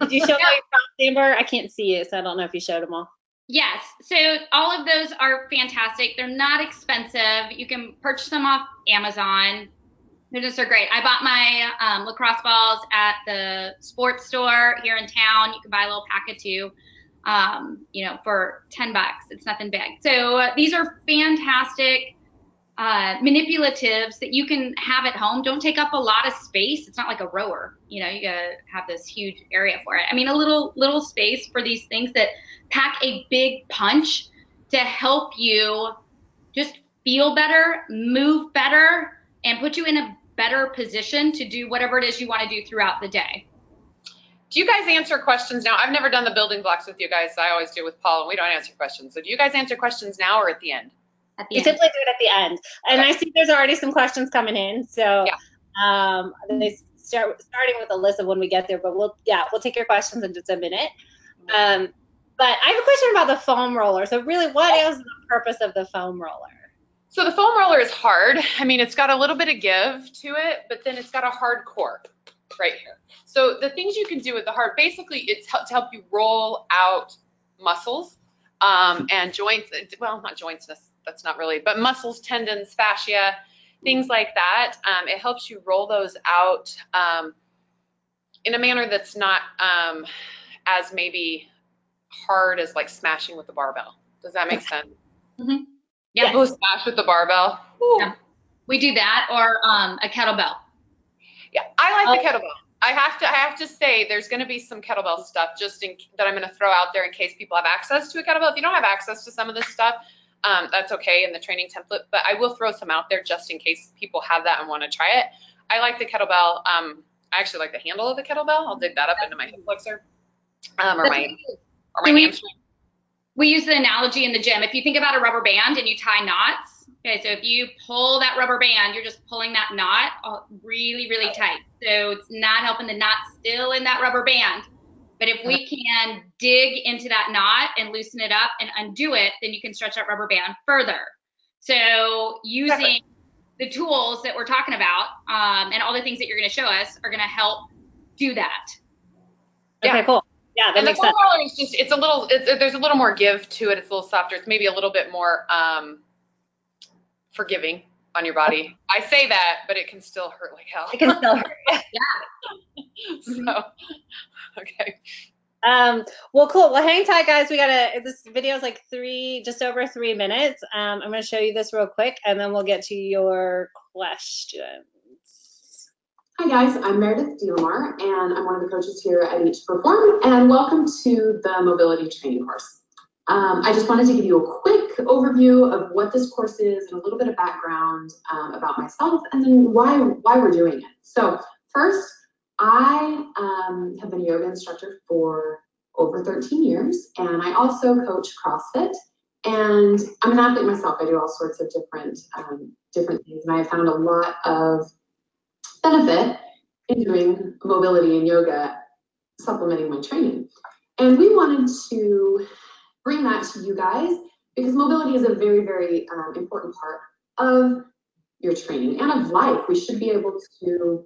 Did you show all your Amber? I can't see it, so I don't know if you showed them all. Yes. So all of those are fantastic. They're not expensive. You can purchase them off Amazon. They're just are great. I bought my um, lacrosse balls at the sports store here in town. You can buy a little pack of two, um, you know, for 10 bucks. It's nothing big. So uh, these are fantastic uh, manipulatives that you can have at home. Don't take up a lot of space. It's not like a rower. You know, you gotta have this huge area for it. I mean, a little little space for these things that pack a big punch to help you just feel better, move better, and put you in a better position to do whatever it is you want to do throughout the day. Do you guys answer questions now? I've never done the building blocks with you guys. I always do with Paul, and we don't answer questions. So do you guys answer questions now or at the end? We end. typically do it at the end. And I see there's already some questions coming in. So Yeah. um, they start starting with a list of when we get there, but we'll yeah, we'll take your questions in just a minute. Um, but I have a question about the foam roller. So really, what is the purpose of the foam roller? So the foam roller is hard. I mean, it's got a little bit of give to it, but then it's got a hard core right here. So the things you can do with the hard, basically, it's help, to help you roll out muscles um, and joints. Well, not joints. That's, not really, but muscles, tendons, fascia, things like that. Um, it helps you roll those out um, in a manner that's not um, as maybe hard as like smashing with the barbell. Does that make sense? Yeah. People who smash with the barbell. Yeah. We do that or um, a kettlebell. Yeah, I like the Oh. kettlebell. I have to. I have to say, there's going to be some kettlebell stuff just in, that I'm going to throw out there in case people have access to a kettlebell. If you don't have access to some of this stuff, um, that's okay in the training template. But I will throw some out there just in case people have that and want to try it. I like the kettlebell. Um, I actually like the handle of the kettlebell. I'll dig that up into my hip flexor, um, or my or my we- hamstring. we use the analogy in the gym. If you think about a rubber band and you tie knots, okay, so if you pull that rubber band, you're just pulling that knot uh, really, really tight. So it's not helping the knot still in that rubber band. But if we can dig into that knot and loosen it up and undo it, then you can stretch that rubber band further. So using the tools that we're talking about um, and all the things that you're going to show us are going to help do that. Yeah. Okay, cool. Yeah, that and the makes foam sense. roller is just it's a little it's, there's a little more give to it it's a little softer it's maybe a little bit more um forgiving on your body i say that but it can still hurt like hell It can still hurt. yeah. so okay Um, well, cool. Well, hang tight, guys. We gotta. This video is like three, just over three minutes. Um, I'm gonna show you this real quick, and then we'll get to your questions. Hi guys, I'm Meredith Delamar and I'm one of the coaches here at Eat to Perform and welcome to the mobility training course. Um, I just wanted to give you a quick overview of what this course is and a little bit of background um, about myself and then why, why we're doing it. So first, I um, have been a yoga instructor for over 13 years and I also coach CrossFit and I'm an athlete myself. I do all sorts of different, um, different things and I found a lot of benefit in doing mobility and yoga, supplementing my training. And we wanted to bring that to you guys because mobility is a very, very um, important part of your training and of life. We should be able to,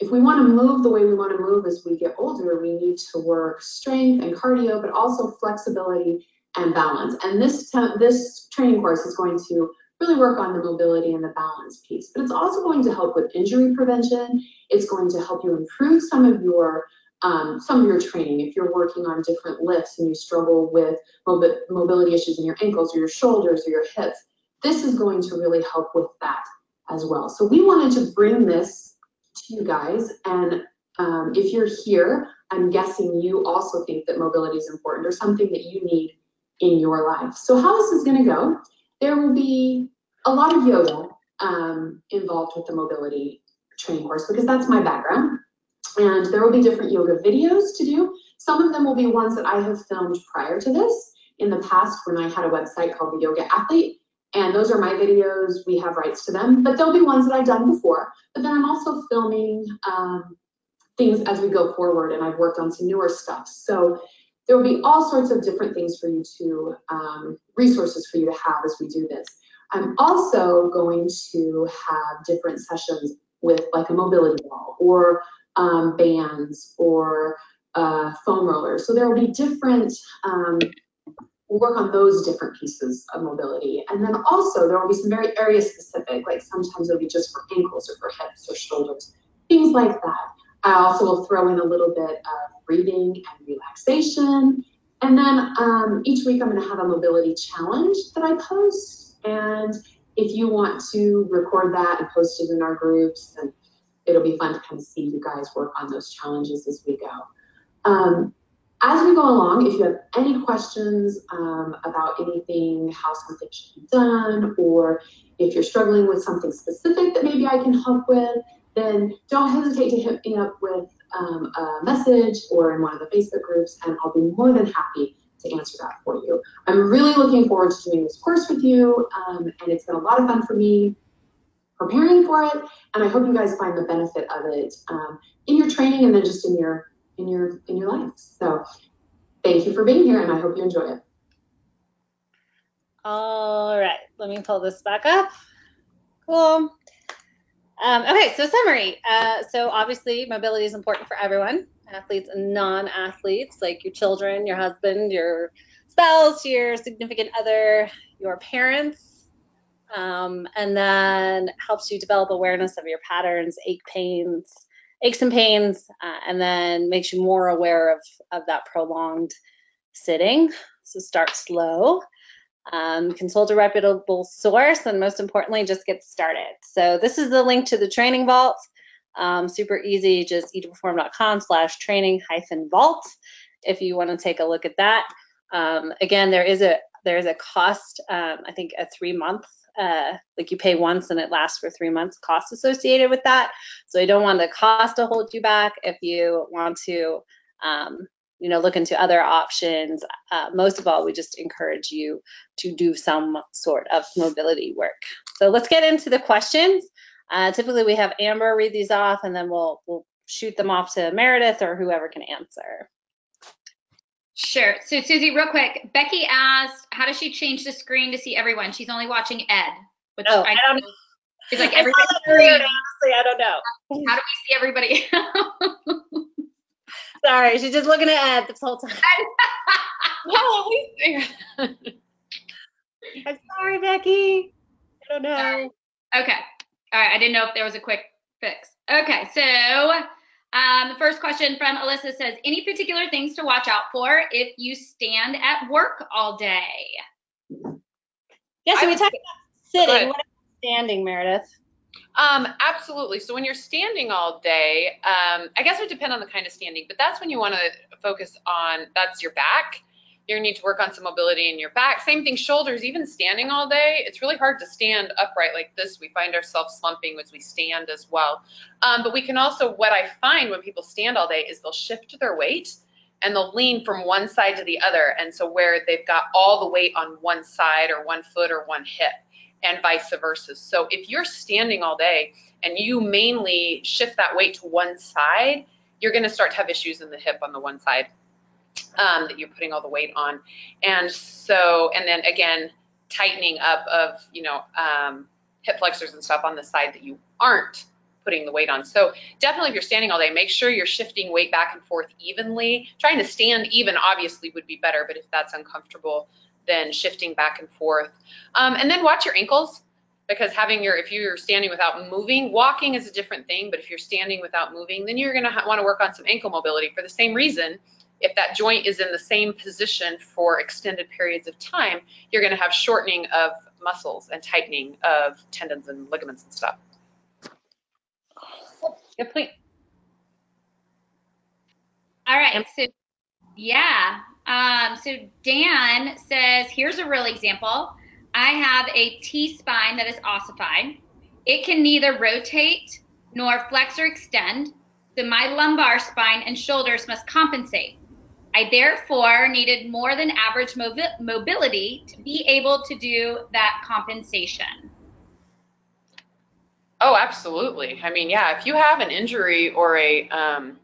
if we want to move the way we want to move as we get older, we need to work strength and cardio, but also flexibility and balance. And this, this training course is going to really work on the mobility and the balance piece. But it's also going to help with injury prevention. It's going to help you improve some of your um, some of your training. If you're working on different lifts and you struggle with mobi- mobility issues in your ankles or your shoulders or your hips, this is going to really help with that as well. So we wanted to bring this to you guys. And um, if you're here, I'm guessing you also think that mobility is important or something that you need in your life. So how this is going to go there will be a lot of yoga um, involved with the mobility training course because that's my background. And there will be different yoga videos to do. Some of them will be ones that I have filmed prior to this in the past when I had a website called The Yoga Athlete. And those are my videos. We have rights to them. But there'll be ones that I've done before. But then I'm also filming um, things as we go forward. And I've worked on some newer stuff. So there will be all sorts of different things for you to, um, resources for you to have as we do this. I'm also going to have different sessions with like a mobility ball or um, bands or uh, foam rollers. So there will be different, um, we'll work on those different pieces of mobility. And then also there will be some very area specific, like sometimes it'll be just for ankles or for hips or shoulders, things like that. I also will throw in a little bit of breathing and relaxation. And then um, each week I'm going to have a mobility challenge that I post. And if you want to record that and post it in our groups, and it'll be fun to kind of see you guys work on those challenges as we go. Um, as we go along, if you have any questions um, about anything, how something should be done, or if you're struggling with something specific that maybe I can help with, then don't hesitate to hit me up with um, a message or in one of the Facebook groups, and I'll be more than happy to answer that for you. I'm really looking forward to doing this course with you, um, and it's been a lot of fun for me preparing for it, and I hope you guys find the benefit of it um, in your training and then just in your in your in your life. So thank you for being here, and I hope you enjoy it. All right, let me pull this back up. Cool. Um, okay, so summary. Uh, so obviously, mobility is important for everyone, athletes and non-athletes, like your children, your husband, your spouse, your significant other, your parents, um, and then helps you develop awareness of your patterns, ache pains, aches and pains, uh, and then makes you more aware of, of that prolonged sitting. So start slow. Um, consult a reputable source, and most importantly, just get started. So this is the link to the training vault. Um, super easy, just eat2perform.com slash training hyphen vault if you want to take a look at that. Um, again, there is a there is a cost, um, I think a three month uh, like you pay once and it lasts for three months cost associated with that. So I don't want the cost to hold you back. If you want to, um, you know, look into other options, uh, most of all, we just encourage you to do some sort of mobility work. So let's get into the questions. Uh, typically, we have Amber read these off, and then we'll we'll shoot them off to Meredith or whoever can answer. Sure. So Susie, real quick, Becky asked, how does she change the screen to see everyone? She's only watching Ed. Which oh, I, don't know. She's like, everybody. honestly, I don't know. How do we see everybody? Sorry, she's just looking at Ed this whole time. well, at least. I'm sorry, Becky. I don't know. Okay. All right. I didn't know if there was a quick fix. Okay. So um, the first question from Alyssa says, any particular things to watch out for if you stand at work all day? Yeah, so I we talked about sitting. What about standing, Meredith? Um, absolutely. So when you're standing all day, um, I guess it would depend on the kind of standing, but that's when you want to focus on, that's your back you need to work on some mobility in your back. Same thing, shoulders, even standing all day. It's really hard to stand upright like this. We find ourselves slumping as we stand as well. Um, but we can also, what I find when people stand all day is they'll shift their weight and they'll lean from one side to the other. And so where they've got all the weight on one side or one foot or one hip and vice versa. So if you're standing all day and you mainly shift that weight to one side, you're to start to have issues in the hip on the one side um, that you're putting all the weight on. And so, and then again, tightening up of, you know, um, hip flexors and stuff on the side that you aren't putting the weight on. So definitely if you're standing all day, make sure you're shifting weight back and forth evenly. Trying to stand even obviously would be better, but if that's uncomfortable, then shifting back and forth. Um, and then watch your ankles because having your, if you're standing without moving, walking is a different thing, but if you're standing without moving, then you're gonna want to work on some ankle mobility for the same reason if that joint is in the same position for extended periods of time, you're going to have shortening of muscles and tightening of tendons and ligaments and stuff. Good point. All right. So, yeah. Um, so Dan says, here's a real example. I have a T spine that is ossified. It can neither rotate nor flex or extend. So my lumbar spine and shoulders must compensate. I therefore needed more than average mobility to be able to do that compensation. Oh, absolutely. I mean, yeah, if you have an injury or a, um,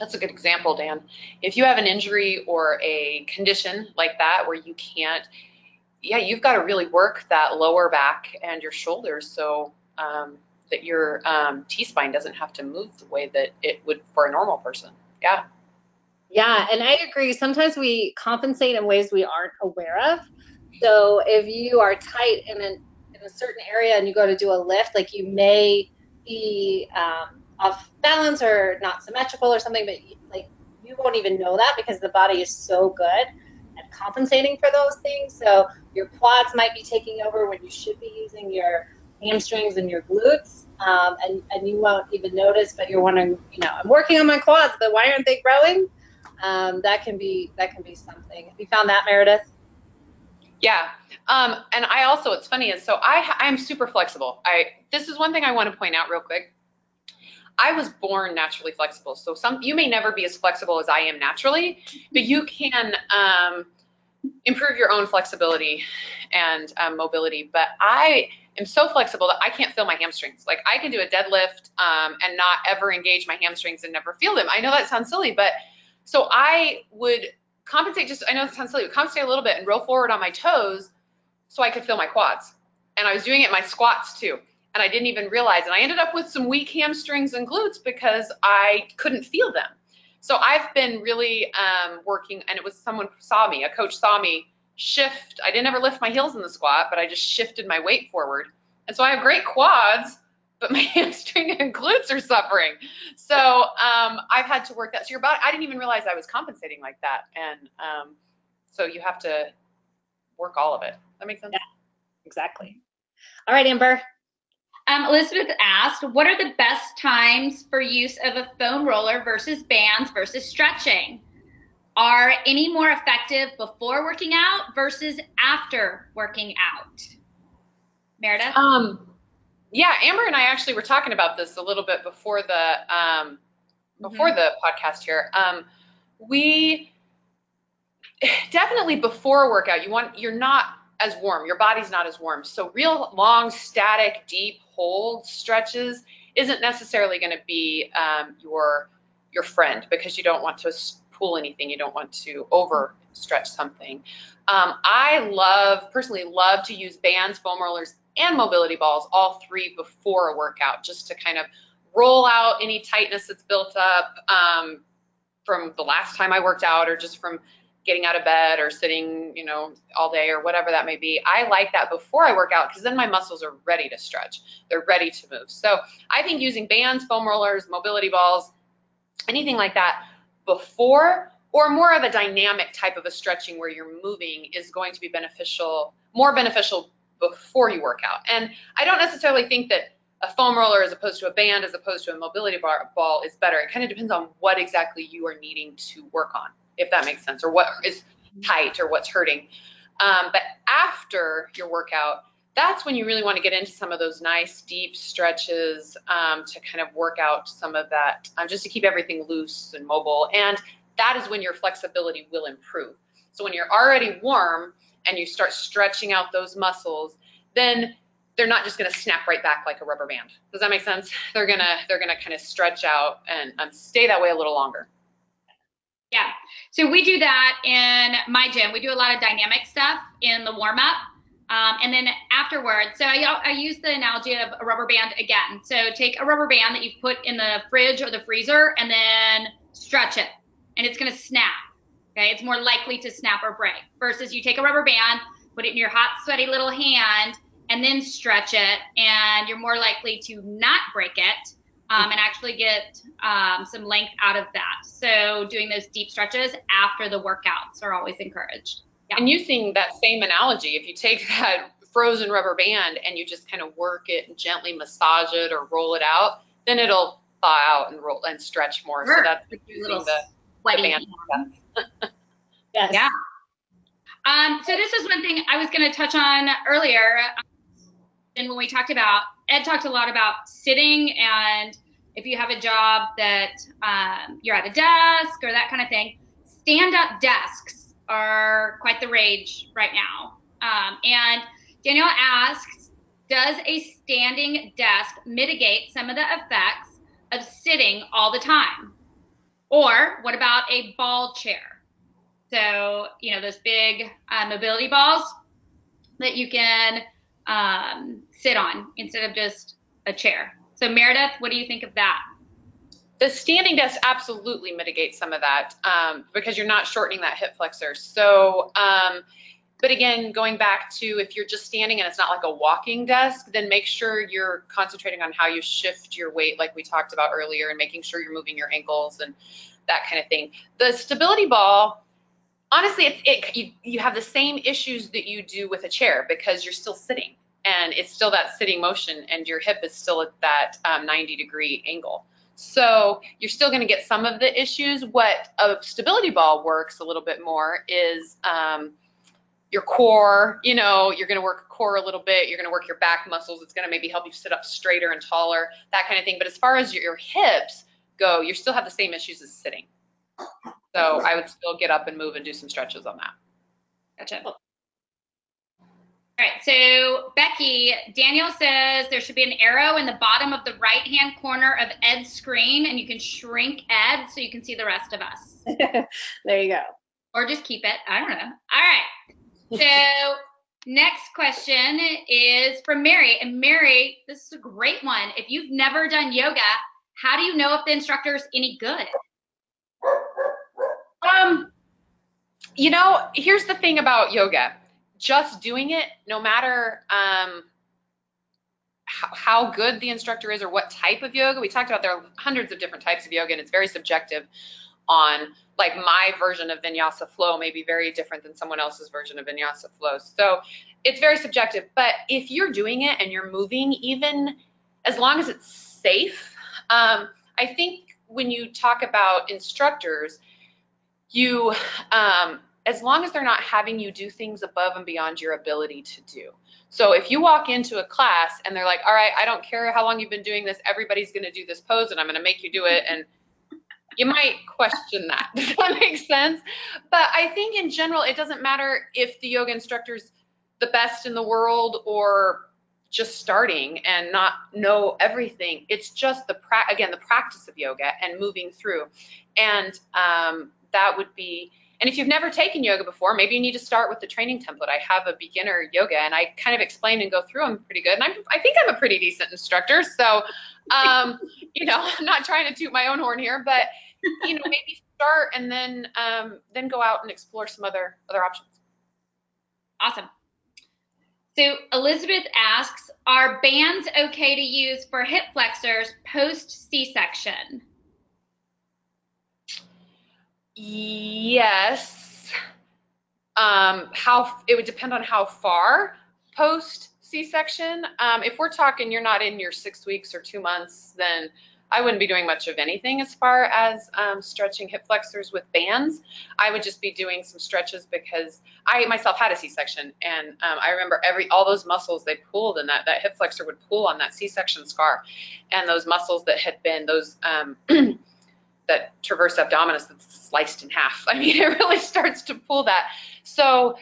that's a good example, Dan. If you have an injury or a condition like that where you can't, yeah, you've got to really work that lower back and your shoulders so um, that your um, T spine doesn't have to move the way that it would for a normal person. Yeah. Yeah, and I agree. Sometimes we compensate in ways we aren't aware of. So if you are tight in a, in a certain area and you go to do a lift, like you may be um, off balance or not symmetrical or something, but like you won't even know that because the body is so good at compensating for those things. So your quads might be taking over when you should be using your hamstrings and your glutes. Um, and, and you won't even notice, but you're wondering, you know, I'm working on my quads, but why aren't they growing? Um, that can be that can be something. Have you found that, Meredith? Yeah, um, and I also it's funny is so I I'm super flexible. I this is one thing I want to point out real quick. I was born naturally flexible, so some you may never be as flexible as I am naturally, but you can um, improve your own flexibility and um, mobility. But I am so flexible that I can't feel my hamstrings. Like I can do a deadlift um, and not ever engage my hamstrings and never feel them. I know that sounds silly, but so I would compensate just, I know it sounds silly, but compensate a little bit and roll forward on my toes so I could feel my quads. And I was doing it my squats too. And I didn't even realize. And I ended up with some weak hamstrings and glutes because I couldn't feel them. So I've been really um, working, and it was someone saw me, a coach saw me shift. I didn't ever lift my heels in the squat, but I just shifted my weight forward. And so I have great quads, but my hamstring and glutes are suffering. So um, I've had to work that. So your body, I didn't even realize I was compensating like that. And um, so you have to work all of it. That makes sense? Yeah, exactly. All right, Amber. Um, Elizabeth asked, what are the best times for use of a foam roller versus bands versus stretching? Are any more effective before working out versus after working out? Meredith? Um, yeah, Amber and I actually were talking about this a little bit before the um, before mm-hmm. the podcast here. Um, we definitely before a workout, you want you're not as warm. Your body's not as warm. So real long, static, deep hold stretches isn't necessarily going to be um, your your friend because you don't want to pull anything. You don't want to over stretch something. Um, I love personally love to use bands, foam rollers, and mobility balls, all three before a workout, just to kind of roll out any tightness that's built up um, from the last time I worked out or just from getting out of bed or sitting, you know, all day or whatever that may be. I like that before I work out because then my muscles are ready to stretch. They're ready to move. So I think using bands, foam rollers, mobility balls, anything like that before or more of a dynamic type of a stretching where you're moving is going to be beneficial, more beneficial before you work out. And I don't necessarily think that a foam roller as opposed to a band as opposed to a mobility bar, ball is better. It kind of depends on what exactly you are needing to work on, if that makes sense, or what is tight or what's hurting. Um, but after your workout, that's when you really want to get into some of those nice deep stretches um, to kind of work out some of that, um, just to keep everything loose and mobile. And that is when your flexibility will improve. So when you're already warm and you start stretching out those muscles, then they're not just going to snap right back like a rubber band. Does that make sense? They're gonna they're gonna kind of stretch out and um, stay that way a little longer. Yeah. So we do that in my gym. We do a lot of dynamic stuff in the warm up. Um, and then afterwards, so I, I use the analogy of a rubber band again. So take a rubber band that you've put in the fridge or the freezer and then stretch it, and it's going to snap. Okay, it's more likely to snap or break versus you take a rubber band, put it in your hot, sweaty little hand, and then stretch it, and you're more likely to not break it um, and actually get um, some length out of that. So doing those deep stretches after the workouts are always encouraged. Yeah. And using that same analogy, if you take that frozen rubber band and you just kind of work it and gently massage it or roll it out, then it'll thaw out and roll and stretch more. Sure. So that's using the, the band. Yes. Yeah. Um, so this is one thing I was going to touch on earlier. And when we talked about, Ed talked a lot about sitting and if you have a job that um, you're at a desk or that kind of thing, stand up desks are quite the rage right now. Um, and Danielle asks, does a standing desk mitigate some of the effects of sitting all the time? Or what about a ball chair? So, you know, those big uh, mobility balls, that you can um, sit on instead of just a chair. So Meredith, what do you think of that? The standing desk absolutely mitigates some of that um, because you're not shortening that hip flexor. So, um, but again, going back to if you're just standing and it's not like a walking desk, then make sure you're concentrating on how you shift your weight, like we talked about earlier, and making sure you're moving your ankles and that kind of thing. The stability ball, honestly, it's, it you, you have the same issues that you do with a chair because you're still sitting and it's still that sitting motion and your hip is still at that um, 90 degree angle. So you're still going to get some of the issues. What a stability ball works a little bit more is um, your core. You know, you're going to work core a little bit. You're going to work your back muscles. It's going to maybe help you sit up straighter and taller, that kind of thing. But as far as your, your hips go, you still have the same issues as sitting. So I would still get up and move and do some stretches on that. Gotcha. All right, so Becky, Daniel says there should be an arrow in the bottom of the right-hand corner of Ed's screen, and you can shrink Ed so you can see the rest of us. there you go. Or just keep it. I don't know. All right. So next question is from Mary, and Mary, this is a great one. If you've never done yoga, how do you know if the instructor is any good? Um, you know, here's the thing about yoga just doing it, no matter um, how, how, good the instructor is or what type of yoga, we talked about there are hundreds of different types of yoga and it's very subjective on like my version of vinyasa flow may be very different than someone else's version of vinyasa flow. So it's very subjective, but if you're doing it and you're moving, even as long as it's safe, um, I think when you talk about instructors, you um, as long as they're not having you do things above and beyond your ability to do. So if you walk into a class and they're like, all right, I don't care how long you've been doing this, everybody's going to do this pose and I'm going to make you do it. And you might question that. Does that make sense? But I think in general, it doesn't matter if the yoga instructor's the best in the world or just starting and not know everything. It's just the pra- again the practice of yoga and moving through, and um, that would be and if you've never taken yoga before, maybe you need to start with the training template. I have a beginner yoga and I kind of explain and go through them pretty good. And I'm, I think I'm a pretty decent instructor. So, um, you know, I'm not trying to toot my own horn here, but, you know, maybe start and then, um, then go out and explore some other, other options. Awesome. So Elizabeth asks, are bands okay to use for hip flexors post C-section? Yes. Um, how it would depend on how far post C-section. Um, if we're talking you're not in your six weeks or two months, then I wouldn't be doing much of anything as far as um, stretching hip flexors with bands. I would just be doing some stretches because I myself had a C-section, and um, I remember every all those muscles they pulled, and that that hip flexor would pull on that C-section scar, and those muscles that had been those um, that transverse abdominis that's sliced in half. I mean, it really starts to pull that. So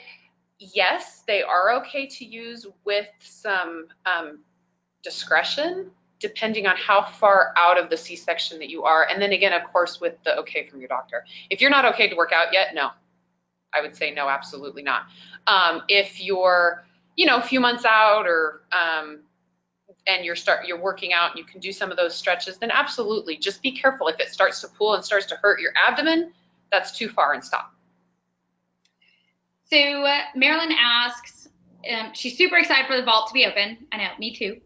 yes, they are okay to use with some um, discretion, depending on how far out of the C-section that you are. And then again, of course, with the okay from your doctor. If you're not okay to work out yet, no. I would say no, absolutely not. Um, if you're, you know, a few months out or um, and you're start you're working out and you can do some of those stretches, then absolutely just be careful. If it starts to pull and starts to hurt your abdomen, that's too far and stop. So uh, Marilyn asks, um, she's super excited for the vault to be open. I know, me too.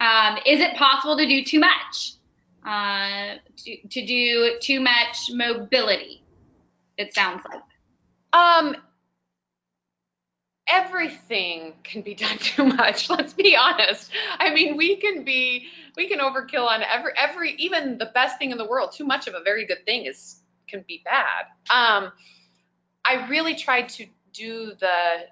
Um, is it possible to do too much? Uh, to, to do too much mobility? It sounds like. Um, everything can be done too much let's be honest i mean we can be we can overkill on every every even the best thing in the world too much of a very good thing is can be bad um i really tried to do the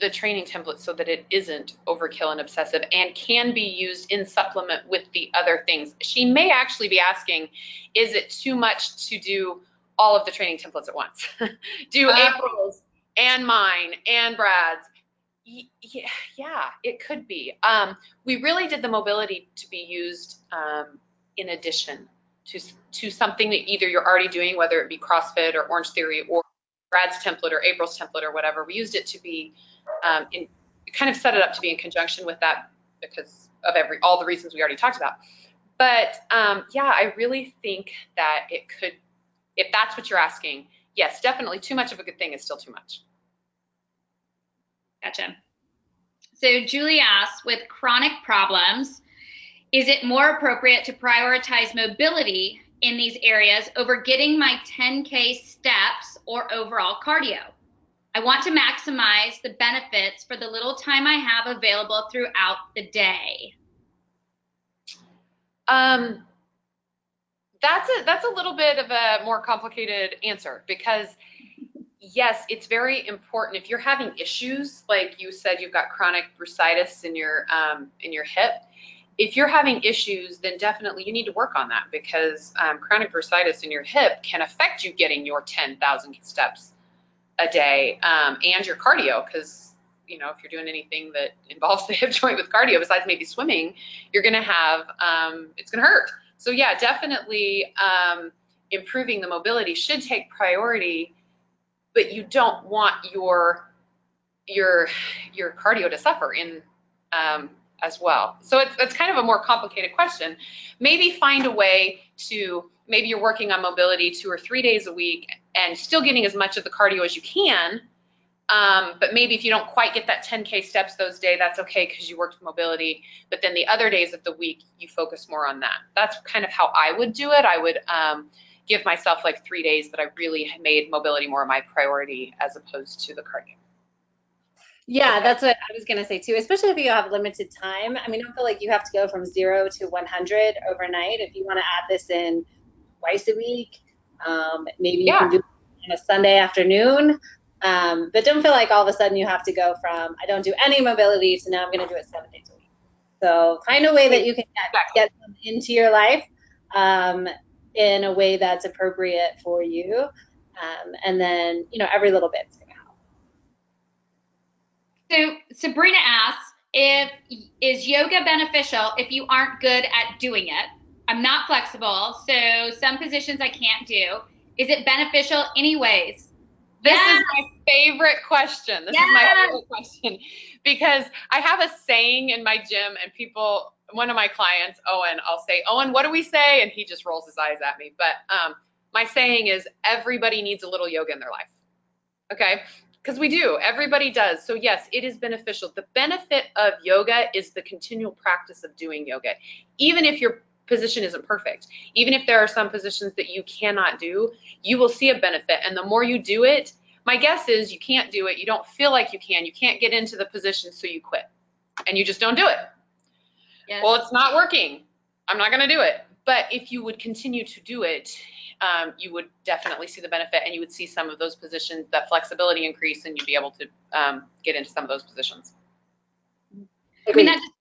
the training template so that it isn't overkill and obsessive and can be used in supplement with the other things she may actually be asking is it too much to do all of the training templates at once do uh, april's and mine and Brad's. Yeah, yeah, it could be. Um, we really did the mobility to be used um, in addition to to something that either you're already doing, whether it be CrossFit or Orange Theory or Brad's template or April's template or whatever. We used it to be um, in, kind of set it up to be in conjunction with that because of every all the reasons we already talked about. But um, yeah, I really think that it could, if that's what you're asking, yes, definitely too much of a good thing is still too much. Gotcha. So Julie asks, with chronic problems, is it more appropriate to prioritize mobility in these areas over getting my 10K steps or overall cardio? I want to maximize the benefits for the little time I have available throughout the day. Um, that's a that's a little bit of a more complicated answer because yes, it's very important if you're having issues like you said you've got chronic bursitis in your um, in your hip. If you're having issues, then definitely you need to work on that because um, chronic bursitis in your hip can affect you getting your 10,000 steps a day um, and your cardio because you know if you're doing anything that involves the hip joint with cardio besides maybe swimming you're going to have um, it's going to hurt. So yeah definitely um, improving the mobility should take priority but you don't want your your your cardio to suffer in um, as well so it's, it's kind of a more complicated question maybe find a way to maybe you're working on mobility two or three days a week and still getting as much of the cardio as you can. Um, but maybe if you don't quite get that 10K steps those days, that's okay because you worked mobility. But then the other days of the week, you focus more on that. That's kind of how I would do it. I would um, give myself like three days that I really made mobility more my priority as opposed to the cardio. Yeah, that's what I was going to say too, especially if you have limited time. I mean, I don't feel like you have to go from zero to 100 overnight. If you want to add this in twice a week, um, maybe you Yeah. can do it on a Sunday afternoon. Um, but don't feel like all of a sudden you have to go from I don't do any mobility to now I'm going to do it seven days a week. So find a way that you can get, get them into your life um, in a way that's appropriate for you. Um, and then, you know, every little bit's going to help. So Sabrina asks, if is yoga beneficial if you aren't good at doing it? I'm not flexible, so some positions I can't do. Is it beneficial anyways? This Yes. is my favorite question. This is my favorite question because I have a saying in my gym, and people, one of my clients, Owen, I'll say, Owen, what do we say? And he just rolls his eyes at me. But um, my saying is, everybody needs a little yoga in their life. Okay? Because we do. Everybody does. So, yes, it is beneficial. The benefit of yoga is the continual practice of doing yoga. Even if your position isn't perfect, even if there are some positions that you cannot do, you will see a benefit. And the more you do it, my guess is you can't do it. You don't feel like you can. You can't get into the position, so you quit. And you just don't do it. Yes. Well, it's not working. I'm not going to do it. But if you would continue to do it, um, you would definitely see the benefit and you would see some of those positions, that flexibility increase, and you'd be able to um, get into some of those positions. I mean, that just,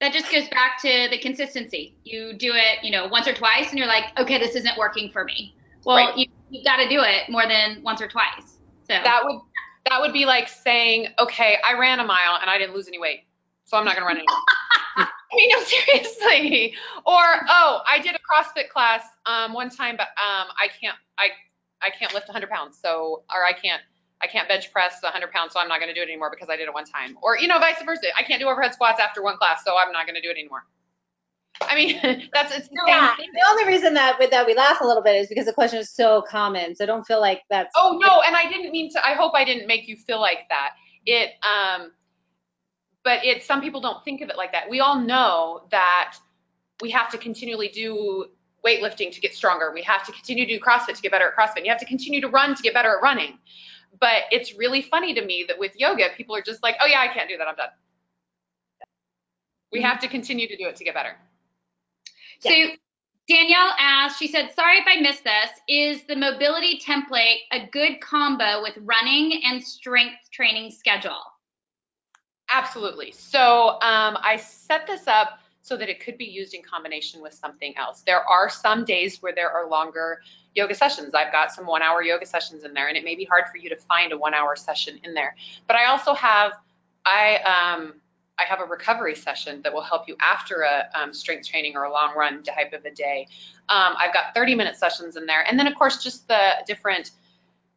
that just goes back to the consistency. You do it, you know, once or twice, and you're like, okay, this isn't working for me. Well, Right. you, you've got to do it more than once or twice. So That would that would be like saying, okay, I ran a mile and I didn't lose any weight, so I'm not going to run anymore. I mean, no, seriously. Or oh, I did a CrossFit class um, one time, but um, I can't I I can't lift 100 pounds, so or I can't I can't bench press 100 pounds, so I'm not going to do it anymore because I did it one time. Or you know, vice versa. I can't do overhead squats after one class, so I'm not going to do it anymore. I mean, that's it's the Yeah, the only reason that with that we laugh a little bit is because the question is so common. So don't feel like that's Oh no, and I didn't mean to. I hope I didn't make you feel like that. It, um, but it. Some people don't think of it like that. We all know that we have to continually do weightlifting to get stronger. We have to continue to do CrossFit to get better at CrossFit. You have to continue to run to get better at running. But it's really funny to me that with yoga, people are just like, "Oh yeah, I can't do that. I'm done." We have to continue to do it to get better. So Danielle asked, she said, sorry if I missed this. Is the mobility template a good combo with running and strength training schedule? Absolutely. So um, I set this up so that it could be used in combination with something else. There are some days where there are longer yoga sessions. I've got some one hour yoga sessions in there, and it may be hard for you to find a one hour session in there. But I also have, I, um, I have a recovery session that will help you after a um, strength training or a long run type of a day. Um, I've got 30 minute sessions in there. And then, of course, just the different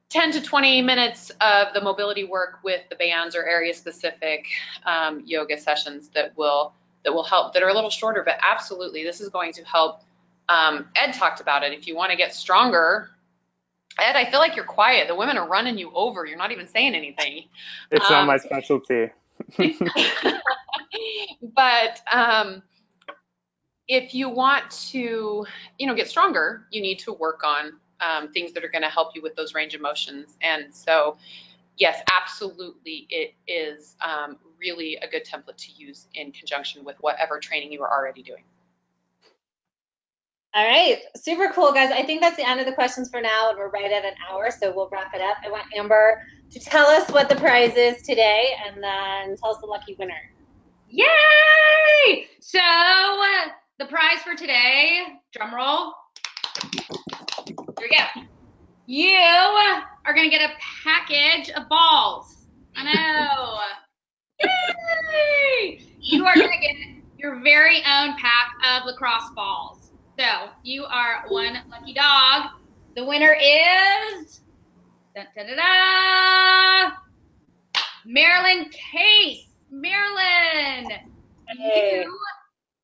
10 to 20 minutes of the mobility work with the bands or area specific um, yoga sessions that will that will help that are a little shorter but absolutely this is going to help um, ed talked about it. If you want to get stronger ed i feel like you're quiet. The women are running you over. You're not even saying anything. It's not Um, my specialty. but um, if you want to, you know, get stronger, you need to work on um, things that are going to help you with those range of motions. And so, yes, absolutely, it is um, really a good template to use in conjunction with whatever training you are already doing. All right, super cool, guys. I think that's the end of the questions for now, and we're right at an hour, so we'll wrap it up. I want Amber to tell us what the prize is today, and then tell us the lucky winner. Yay! So uh, the prize for today, drum roll. We go. You are gonna get a package of balls. I know. Yay! You are gonna get your very own pack of lacrosse balls. So you are one lucky dog. The winner is da, da, da, da, Marilyn Case. Marilyn, Hey. you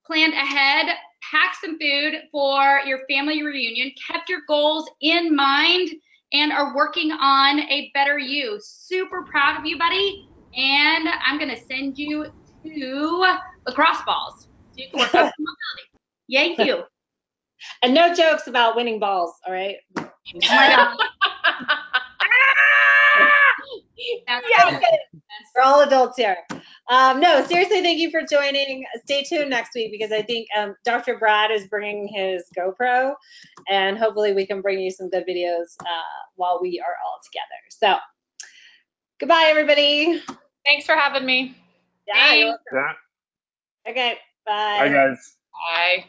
planned ahead, packed some food for your family reunion, kept your goals in mind, and are working on a better you. Super proud of you, buddy. And I'm gonna send you two lacrosse balls so you can work on mobility. Yay, you! And no jokes about winning balls, all right? Oh my god. That's Yeah, we're all adults here. Um, no, seriously, thank you for joining. Stay tuned next week because I think um, Dr. Brad is bringing his GoPro, and hopefully we can bring you some good videos uh, while we are all together. So, goodbye, everybody. Thanks for having me. Yeah, you're Thanks. welcome. Yeah. Okay, bye. Bye, guys. Bye.